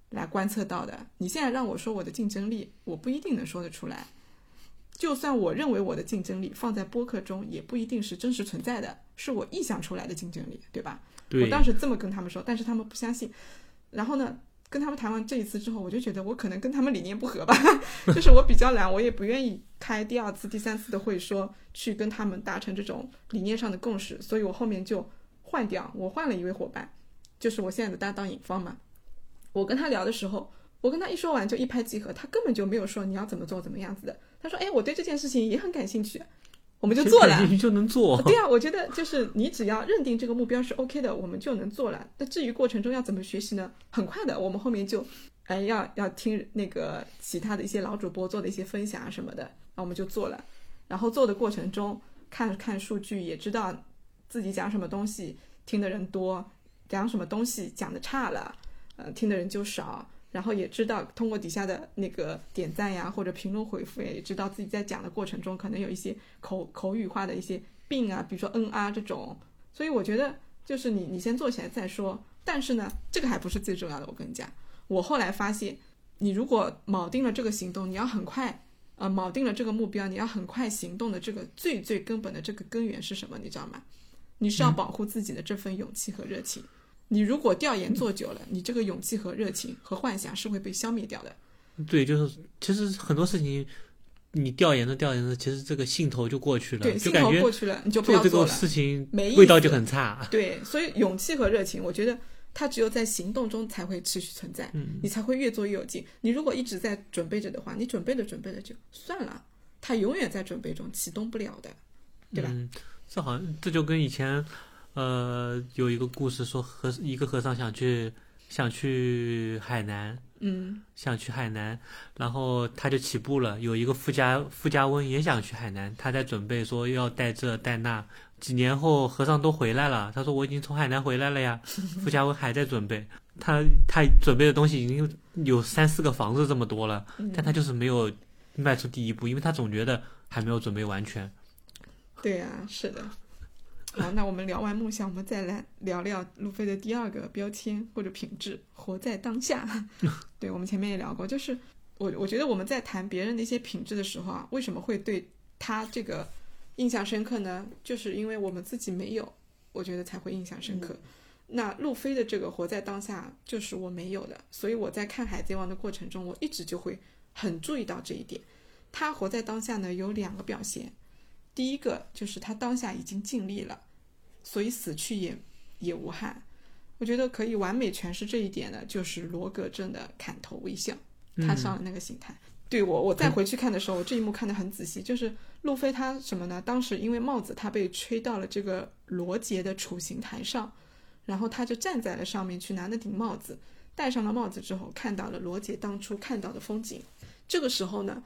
来观测到的。你现在让我说我的竞争力，我不一定能说得出来。就算我认为我的竞争力放在播客中，也不一定是真实存在的，是我臆想出来的竞争力，对吧？对我当时这么跟他们说，但是他们不相信。然后呢，跟他们谈完这一次之后，我就觉得我可能跟他们理念不合吧，[LAUGHS] 就是我比较懒，我也不愿意开第二次、第三次的会，说去跟他们达成这种理念上的共识，所以我后面就换掉，我换了一位伙伴，就是我现在的搭档尹芳嘛。我跟他聊的时候，我跟他一说完就一拍即合，他根本就没有说你要怎么做、怎么样子的。他说：“哎，我对这件事情也很感兴趣。”我们就做了，就能做。对啊，我觉得就是你只要认定这个目标是 OK 的，我们就能做了。那至于过程中要怎么学习呢？很快的，我们后面就，哎，要要听那个其他的一些老主播做的一些分享啊什么的，那我们就做了。然后做的过程中看看数据，也知道自己讲什么东西听的人多，讲什么东西讲的差了，呃，听的人就少。然后也知道通过底下的那个点赞呀，或者评论回复呀，也知道自己在讲的过程中可能有一些口口语化的一些病啊，比如说嗯啊这种。所以我觉得就是你你先做起来再说。但是呢，这个还不是最重要的。我跟你讲，我后来发现，你如果铆定了这个行动，你要很快，呃，铆定了这个目标，你要很快行动的这个最最根本的这个根源是什么？你知道吗？你是要保护自己的这份勇气和热情。你如果调研做久了，你这个勇气和热情和幻想是会被消灭掉的。对，就是其实很多事情，你调研着调研着，其实这个兴头就过去了，对，兴头过去了，你就不要做了。事情没味道就很差。对，所以勇气和热情，我觉得它只有在行动中才会持续存在，嗯，你才会越做越有劲。你如果一直在准备着的话，你准备着准备着就算了，它永远在准备中，启动不了的，对吧？嗯，这好像这就跟以前。呃，有一个故事说和一个和尚想去想去海南，嗯，想去海南，然后他就起步了。有一个富家富家翁也想去海南，他在准备说要带这带那。几年后和尚都回来了，他说我已经从海南回来了呀。[LAUGHS] 富家翁还在准备，他他准备的东西已经有三四个房子这么多了，但他就是没有迈出第一步，因为他总觉得还没有准备完全。对呀，是的。好，那我们聊完梦想，我们再来聊聊路飞的第二个标签或者品质——活在当下。[LAUGHS] 对，我们前面也聊过，就是我我觉得我们在谈别人的一些品质的时候啊，为什么会对他这个印象深刻呢？就是因为我们自己没有，我觉得才会印象深刻。那路飞的这个活在当下，就是我没有的，所以我在看《海贼王》的过程中，我一直就会很注意到这一点。他活在当下呢，有两个表现。第一个就是他当下已经尽力了，所以死去也也无憾。我觉得可以完美诠释这一点的，就是罗格镇的砍头微笑，他上了那个刑台。对我，我再回去看的时候，我这一幕看得很仔细。就是路飞他什么呢？当时因为帽子他被吹到了这个罗杰的处刑台上，然后他就站在了上面去拿那顶帽子，戴上了帽子之后，看到了罗杰当初看到的风景。这个时候呢？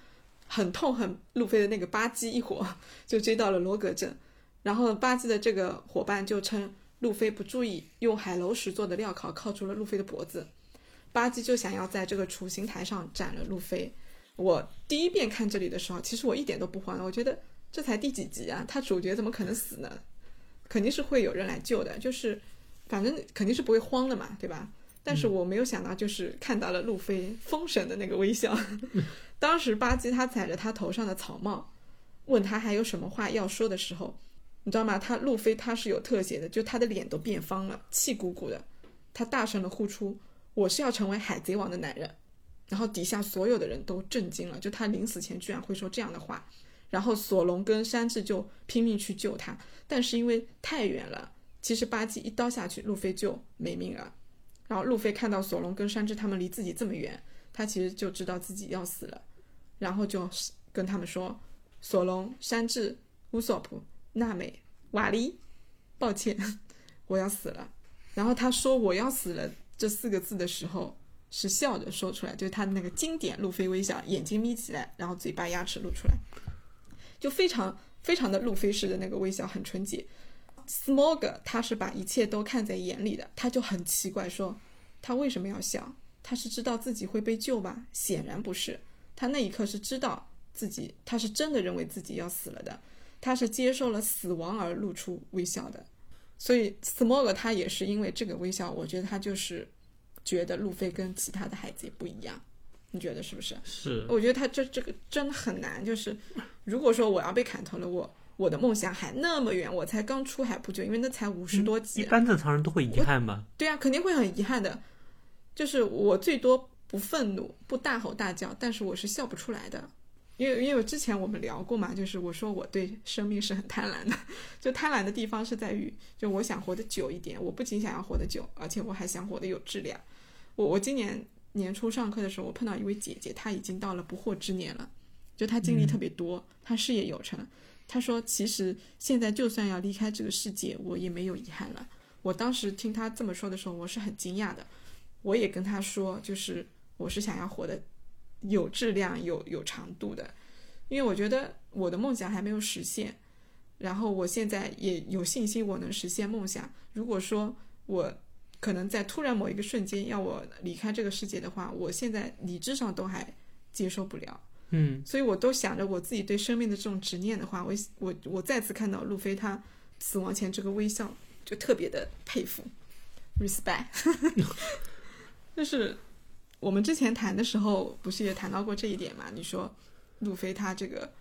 很痛恨路飞的那个巴基一伙就追到了罗格镇，然后巴基的这个伙伴就称路飞不注意，用海楼石做的镣铐铐住了路飞的脖子。巴基就想要在这个处刑台上斩了路飞。我第一遍看这里的时候，其实我一点都不慌，我觉得这才第几集啊，他主角怎么可能死呢？肯定是会有人来救的，就是反正肯定是不会慌的嘛，对吧？但是我没有想到，就是看到了路飞封神的那个微笑。[LAUGHS] 当时巴基他踩着他头上的草帽，问他还有什么话要说的时候，你知道吗？他路飞他是有特写的，就他的脸都变方了，气鼓鼓的，他大声的呼出：“我是要成为海贼王的男人。”然后底下所有的人都震惊了，就他临死前居然会说这样的话。然后索隆跟山治就拼命去救他，但是因为太远了，其实巴基一刀下去，路飞就没命了。然后路飞看到索隆跟山治他们离自己这么远，他其实就知道自己要死了。然后就跟他们说：“索隆、山治、乌索普、娜美、瓦利，抱歉，[LAUGHS] 我要死了。”然后他说“我要死了”这四个字的时候是笑着说出来，就是他那个经典路飞微笑，眼睛眯起来，然后嘴巴牙齿露出来，就非常非常的路飞式的那个微笑，很纯洁。Smog 他是把一切都看在眼里的，他就很奇怪说：“他为什么要笑？他是知道自己会被救吧？显然不是。”他那一刻是知道自己，他是真的认为自己要死了的，他是接受了死亡而露出微笑的，所以 Smog 他也是因为这个微笑，我觉得他就是觉得路飞跟其他的孩子也不一样，你觉得是不是？是，我觉得他这这个真的很难，就是如果说我要被砍头了，我我的梦想还那么远，我才刚出海不久，因为那才五十多集，一般正常人都会遗憾吧？对啊，肯定会很遗憾的。就是我最多不愤怒，不大吼大叫，但是我是笑不出来的。因为因为之前我们聊过嘛，就是我说我对生命是很贪婪的，[LAUGHS] 就贪婪的地方是在于，就我想活得久一点，我不仅想要活得久，而且我还想活得有质量。我我今年年初上课的时候，我碰到一位姐姐，她已经到了不惑之年了，就她经历特别多，她事业有成。他说，其实现在就算要离开这个世界，我也没有遗憾了。我当时听他这么说的时候，我是很惊讶的。我也跟他说，就是我是想要活得。有质量、有有长度的，因为我觉得我的梦想还没有实现，然后我现在也有信心我能实现梦想。如果说我可能在突然某一个瞬间要我离开这个世界的话，我现在理智上都还接受不了。嗯，所以我都想着我自己对生命的这种执念的话，我我我再次看到路飞他死亡前这个微笑，就特别的佩服，respect，[LAUGHS] 就是。我们之前谈的时候，不是也谈到过这一点嘛？你说，路飞他这个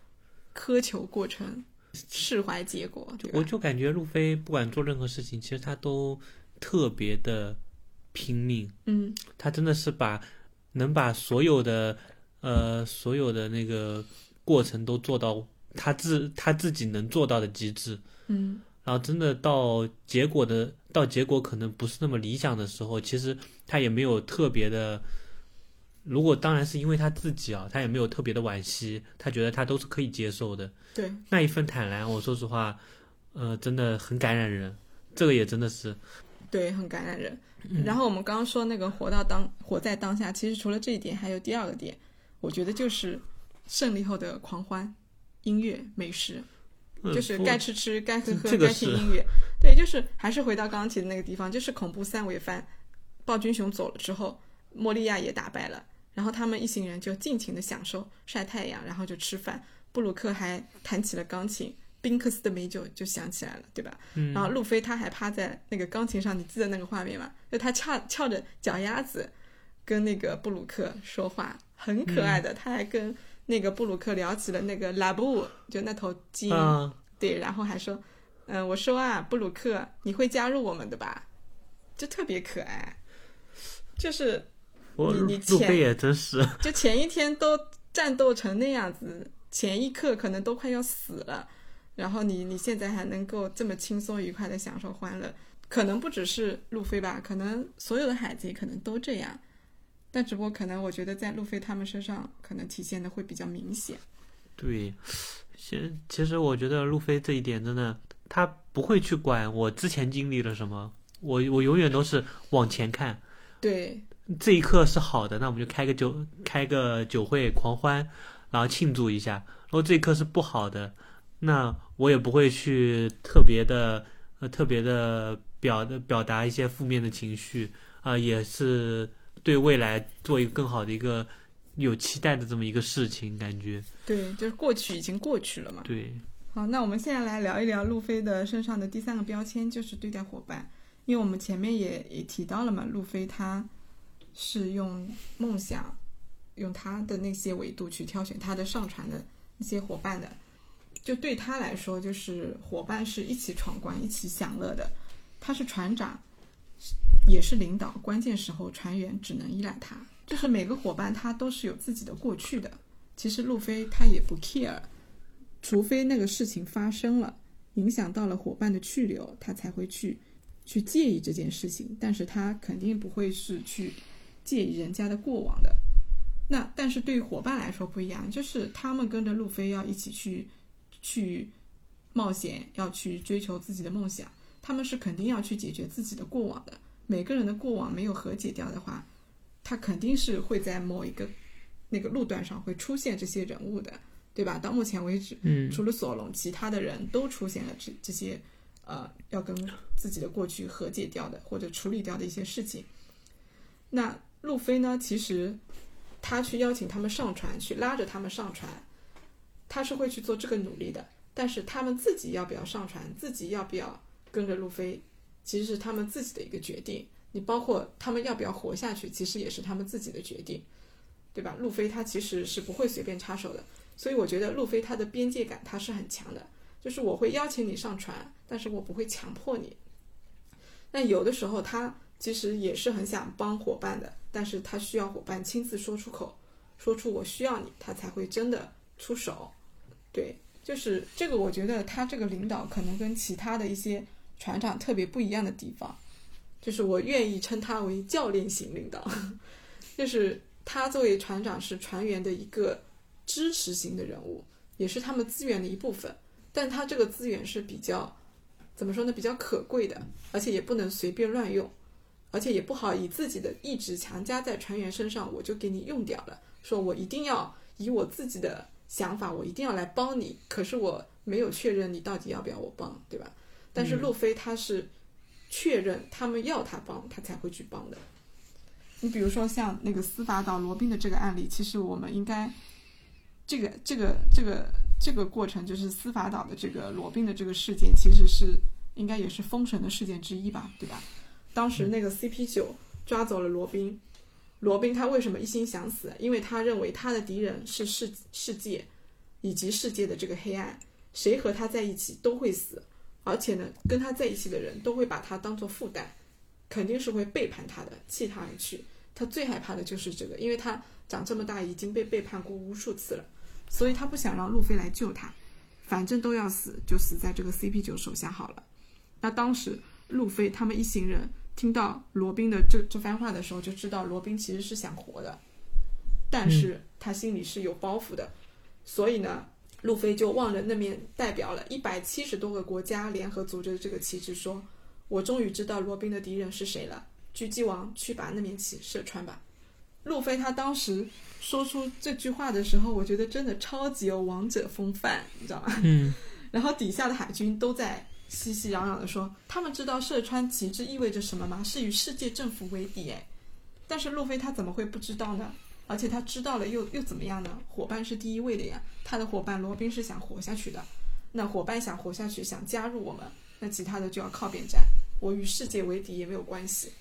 苛求过程，释怀结果，我就感觉路飞不管做任何事情，其实他都特别的拼命。嗯，他真的是把能把所有的呃所有的那个过程都做到他自他自己能做到的极致。嗯，然后真的到结果的到结果可能不是那么理想的时候，其实他也没有特别的。如果当然是因为他自己啊，他也没有特别的惋惜，他觉得他都是可以接受的。对，那一份坦然，我说实话，呃，真的很感染人。这个也真的是，对，很感染人。然后我们刚刚说那个活到当，活在当下，其实除了这一点，还有第二个点，我觉得就是胜利后的狂欢，音乐、美食，就是该吃吃，该喝喝，该听音乐。对，就是还是回到刚刚提的那个地方，就是恐怖三尾番，暴君熊走了之后，莫利亚也打败了。然后他们一行人就尽情的享受晒太阳，然后就吃饭。布鲁克还弹起了钢琴，宾克斯的美酒就响起来了，对吧？嗯。然后路飞他还趴在那个钢琴上，你记得那个画面吗？就他翘翘着脚丫子跟那个布鲁克说话，很可爱的。他还跟那个布鲁克聊起了那个拉布，就那头鲸。对，然后还说，嗯，我说啊，布鲁克，你会加入我们的吧？就特别可爱，就是。你你前也真是，就前一天都战斗成那样子，前一刻可能都快要死了，然后你你现在还能够这么轻松愉快的享受欢乐，可能不只是路飞吧，可能所有的海贼可能都这样，但只不过可能我觉得在路飞他们身上可能体现的会比较明显。对，其其实我觉得路飞这一点真的，他不会去管我之前经历了什么，我我永远都是往前看。对。这一刻是好的，那我们就开个酒，开个酒会狂欢，然后庆祝一下。如果这一刻是不好的，那我也不会去特别的呃特别的表的表达一些负面的情绪啊，也是对未来做一个更好的一个有期待的这么一个事情，感觉。对，就是过去已经过去了嘛。对。好，那我们现在来聊一聊路飞的身上的第三个标签，就是对待伙伴。因为我们前面也也提到了嘛，路飞他。是用梦想，用他的那些维度去挑选他的上船的那些伙伴的，就对他来说，就是伙伴是一起闯关、一起享乐的。他是船长，也是领导，关键时候船员只能依赖他。就是每个伙伴他都是有自己的过去的。其实路飞他也不 care，除非那个事情发生了，影响到了伙伴的去留，他才会去去介意这件事情。但是他肯定不会是去。介意人家的过往的，那但是对于伙伴来说不一样，就是他们跟着路飞要一起去去冒险，要去追求自己的梦想，他们是肯定要去解决自己的过往的。每个人的过往没有和解掉的话，他肯定是会在某一个那个路段上会出现这些人物的，对吧？到目前为止，嗯，除了索隆，其他的人都出现了这这些呃要跟自己的过去和解掉的或者处理掉的一些事情，那。路飞呢？其实他去邀请他们上船，去拉着他们上船，他是会去做这个努力的。但是他们自己要不要上船，自己要不要跟着路飞，其实是他们自己的一个决定。你包括他们要不要活下去，其实也是他们自己的决定，对吧？路飞他其实是不会随便插手的。所以我觉得路飞他的边界感他是很强的，就是我会邀请你上船，但是我不会强迫你。那有的时候他。其实也是很想帮伙伴的，但是他需要伙伴亲自说出口，说出我需要你，他才会真的出手。对，就是这个，我觉得他这个领导可能跟其他的一些船长特别不一样的地方，就是我愿意称他为教练型领导，[LAUGHS] 就是他作为船长是船员的一个支持型的人物，也是他们资源的一部分，但他这个资源是比较怎么说呢？比较可贵的，而且也不能随便乱用。而且也不好以自己的意志强加在船员身上，我就给你用掉了。说我一定要以我自己的想法，我一定要来帮你。可是我没有确认你到底要不要我帮，对吧？但是路飞他是确认他们要他帮，他才会去帮的。你比如说像那个司法岛罗宾的这个案例，其实我们应该这个这个这个这个过程，就是司法岛的这个罗宾的这个事件，其实是应该也是封神的事件之一吧，对吧？当时那个 CP 九抓走了罗宾，罗宾他为什么一心想死？因为他认为他的敌人是世世界，以及世界的这个黑暗，谁和他在一起都会死，而且呢，跟他在一起的人都会把他当做负担，肯定是会背叛他的，弃他而去。他最害怕的就是这个，因为他长这么大已经被背叛过无数次了，所以他不想让路飞来救他，反正都要死，就死在这个 CP 九手下好了。那当时路飞他们一行人。听到罗宾的这这番话的时候，就知道罗宾其实是想活的，但是他心里是有包袱的，所以呢，路飞就望着那面代表了一百七十多个国家联合组织的这个旗帜，说：“我终于知道罗宾的敌人是谁了。”狙击王，去把那面旗射穿吧。路飞他当时说出这句话的时候，我觉得真的超级有王者风范，你知道吗？嗯。[LAUGHS] 然后底下的海军都在。熙熙攘攘地说：“他们知道射穿旗帜意味着什么吗？是与世界政府为敌。哎，但是路飞他怎么会不知道呢？而且他知道了又又怎么样呢？伙伴是第一位的呀。他的伙伴罗宾是想活下去的。那伙伴想活下去，想加入我们，那其他的就要靠边站。我与世界为敌也没有关系。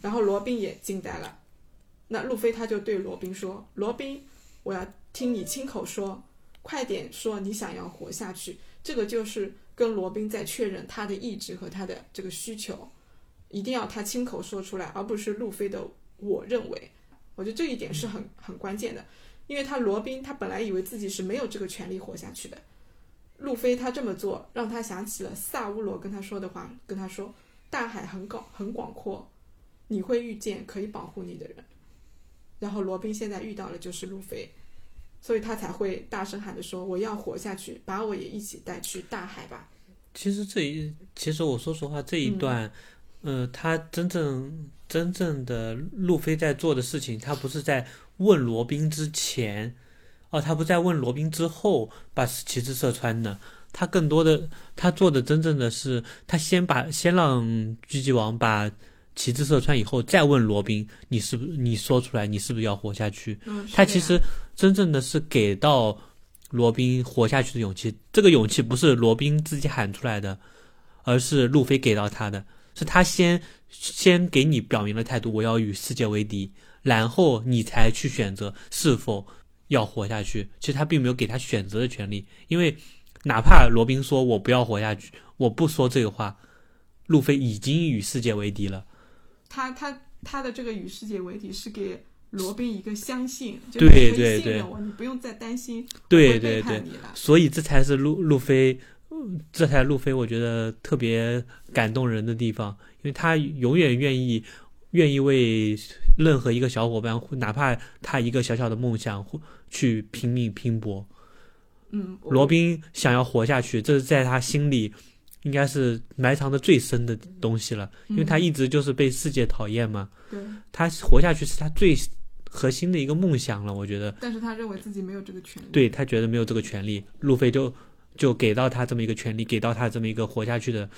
然后罗宾也惊呆了。那路飞他就对罗宾说：‘罗宾，我要听你亲口说，快点说你想要活下去。’这个就是。”跟罗宾在确认他的意志和他的这个需求，一定要他亲口说出来，而不是路飞的我认为。我觉得这一点是很很关键的，因为他罗宾他本来以为自己是没有这个权利活下去的，路飞他这么做让他想起了萨乌罗跟他说的话，跟他说大海很广很广阔，你会遇见可以保护你的人。然后罗宾现在遇到了就是路飞。所以他才会大声喊着说：“我要活下去，把我也一起带去大海吧。”其实这一，其实我说实话，这一段，呃，他真正真正的路飞在做的事情，他不是在问罗宾之前，哦，他不在问罗宾之后把旗帜射穿的，他更多的他做的真正的是，他先把先让狙击王把。旗帜射穿以后，再问罗宾：“你是不是你说出来？你是不是要活下去？”他其实真正的是给到罗宾活下去的勇气。这个勇气不是罗宾自己喊出来的，而是路飞给到他的。是他先先给你表明了态度，我要与世界为敌，然后你才去选择是否要活下去。其实他并没有给他选择的权利，因为哪怕罗宾说我不要活下去，我不说这个话，路飞已经与世界为敌了。他他他的这个与世界为敌是给罗宾一个相信，对对对，你不用再担心，对对对，所以这才是路路飞，这才路飞，我觉得特别感动人的地方，因为他永远愿意愿意为任何一个小伙伴，哪怕他一个小小的梦想，去拼命拼搏。嗯，罗宾想要活下去，这是在他心里。应该是埋藏的最深的东西了，因为他一直就是被世界讨厌嘛。对，他活下去是他最核心的一个梦想了，我觉得。但是他认为自己没有这个权利。对他觉得没有这个权利，路飞就就给到他这么一个权利，给到他这么一个活下去的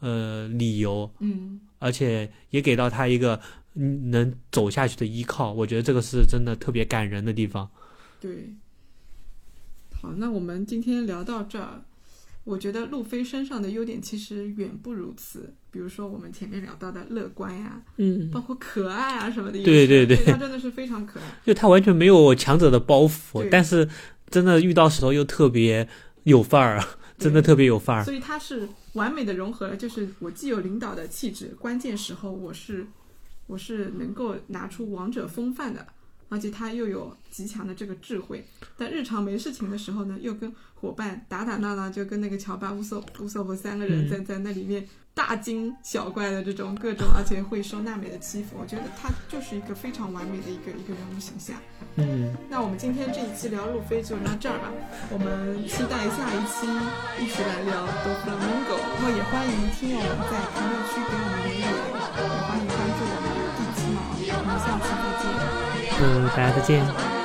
呃理由。嗯。而且也给到他一个能走下去的依靠，我觉得这个是真的特别感人的地方。对。好，那我们今天聊到这儿。我觉得路飞身上的优点其实远不如此，比如说我们前面聊到的乐观呀，嗯，包括可爱啊什么的，对对对，他真的是非常可爱。[LAUGHS] 就他完全没有强者的包袱，但是真的遇到时候又特别有范儿啊，真的特别有范儿。所以他是完美的融合了，就是我既有领导的气质，关键时候我是我是能够拿出王者风范的，而且他又有极强的这个智慧。但日常没事情的时候呢，又跟伙伴打打闹闹，就跟那个乔巴乌索乌索夫三个人在在那里面大惊小怪的这种各种，[LAUGHS] 而且会受娜美的欺负。我觉得他就是一个非常完美的一个一个人物形象。嗯，那我们今天这一期聊路飞就到这儿吧，我们期待下一期一起来聊 Do Flamingo，然后也欢迎听友们在评论区给我们留言，也欢迎关注我们的第七毛，我们下期再见。嗯，大家再见。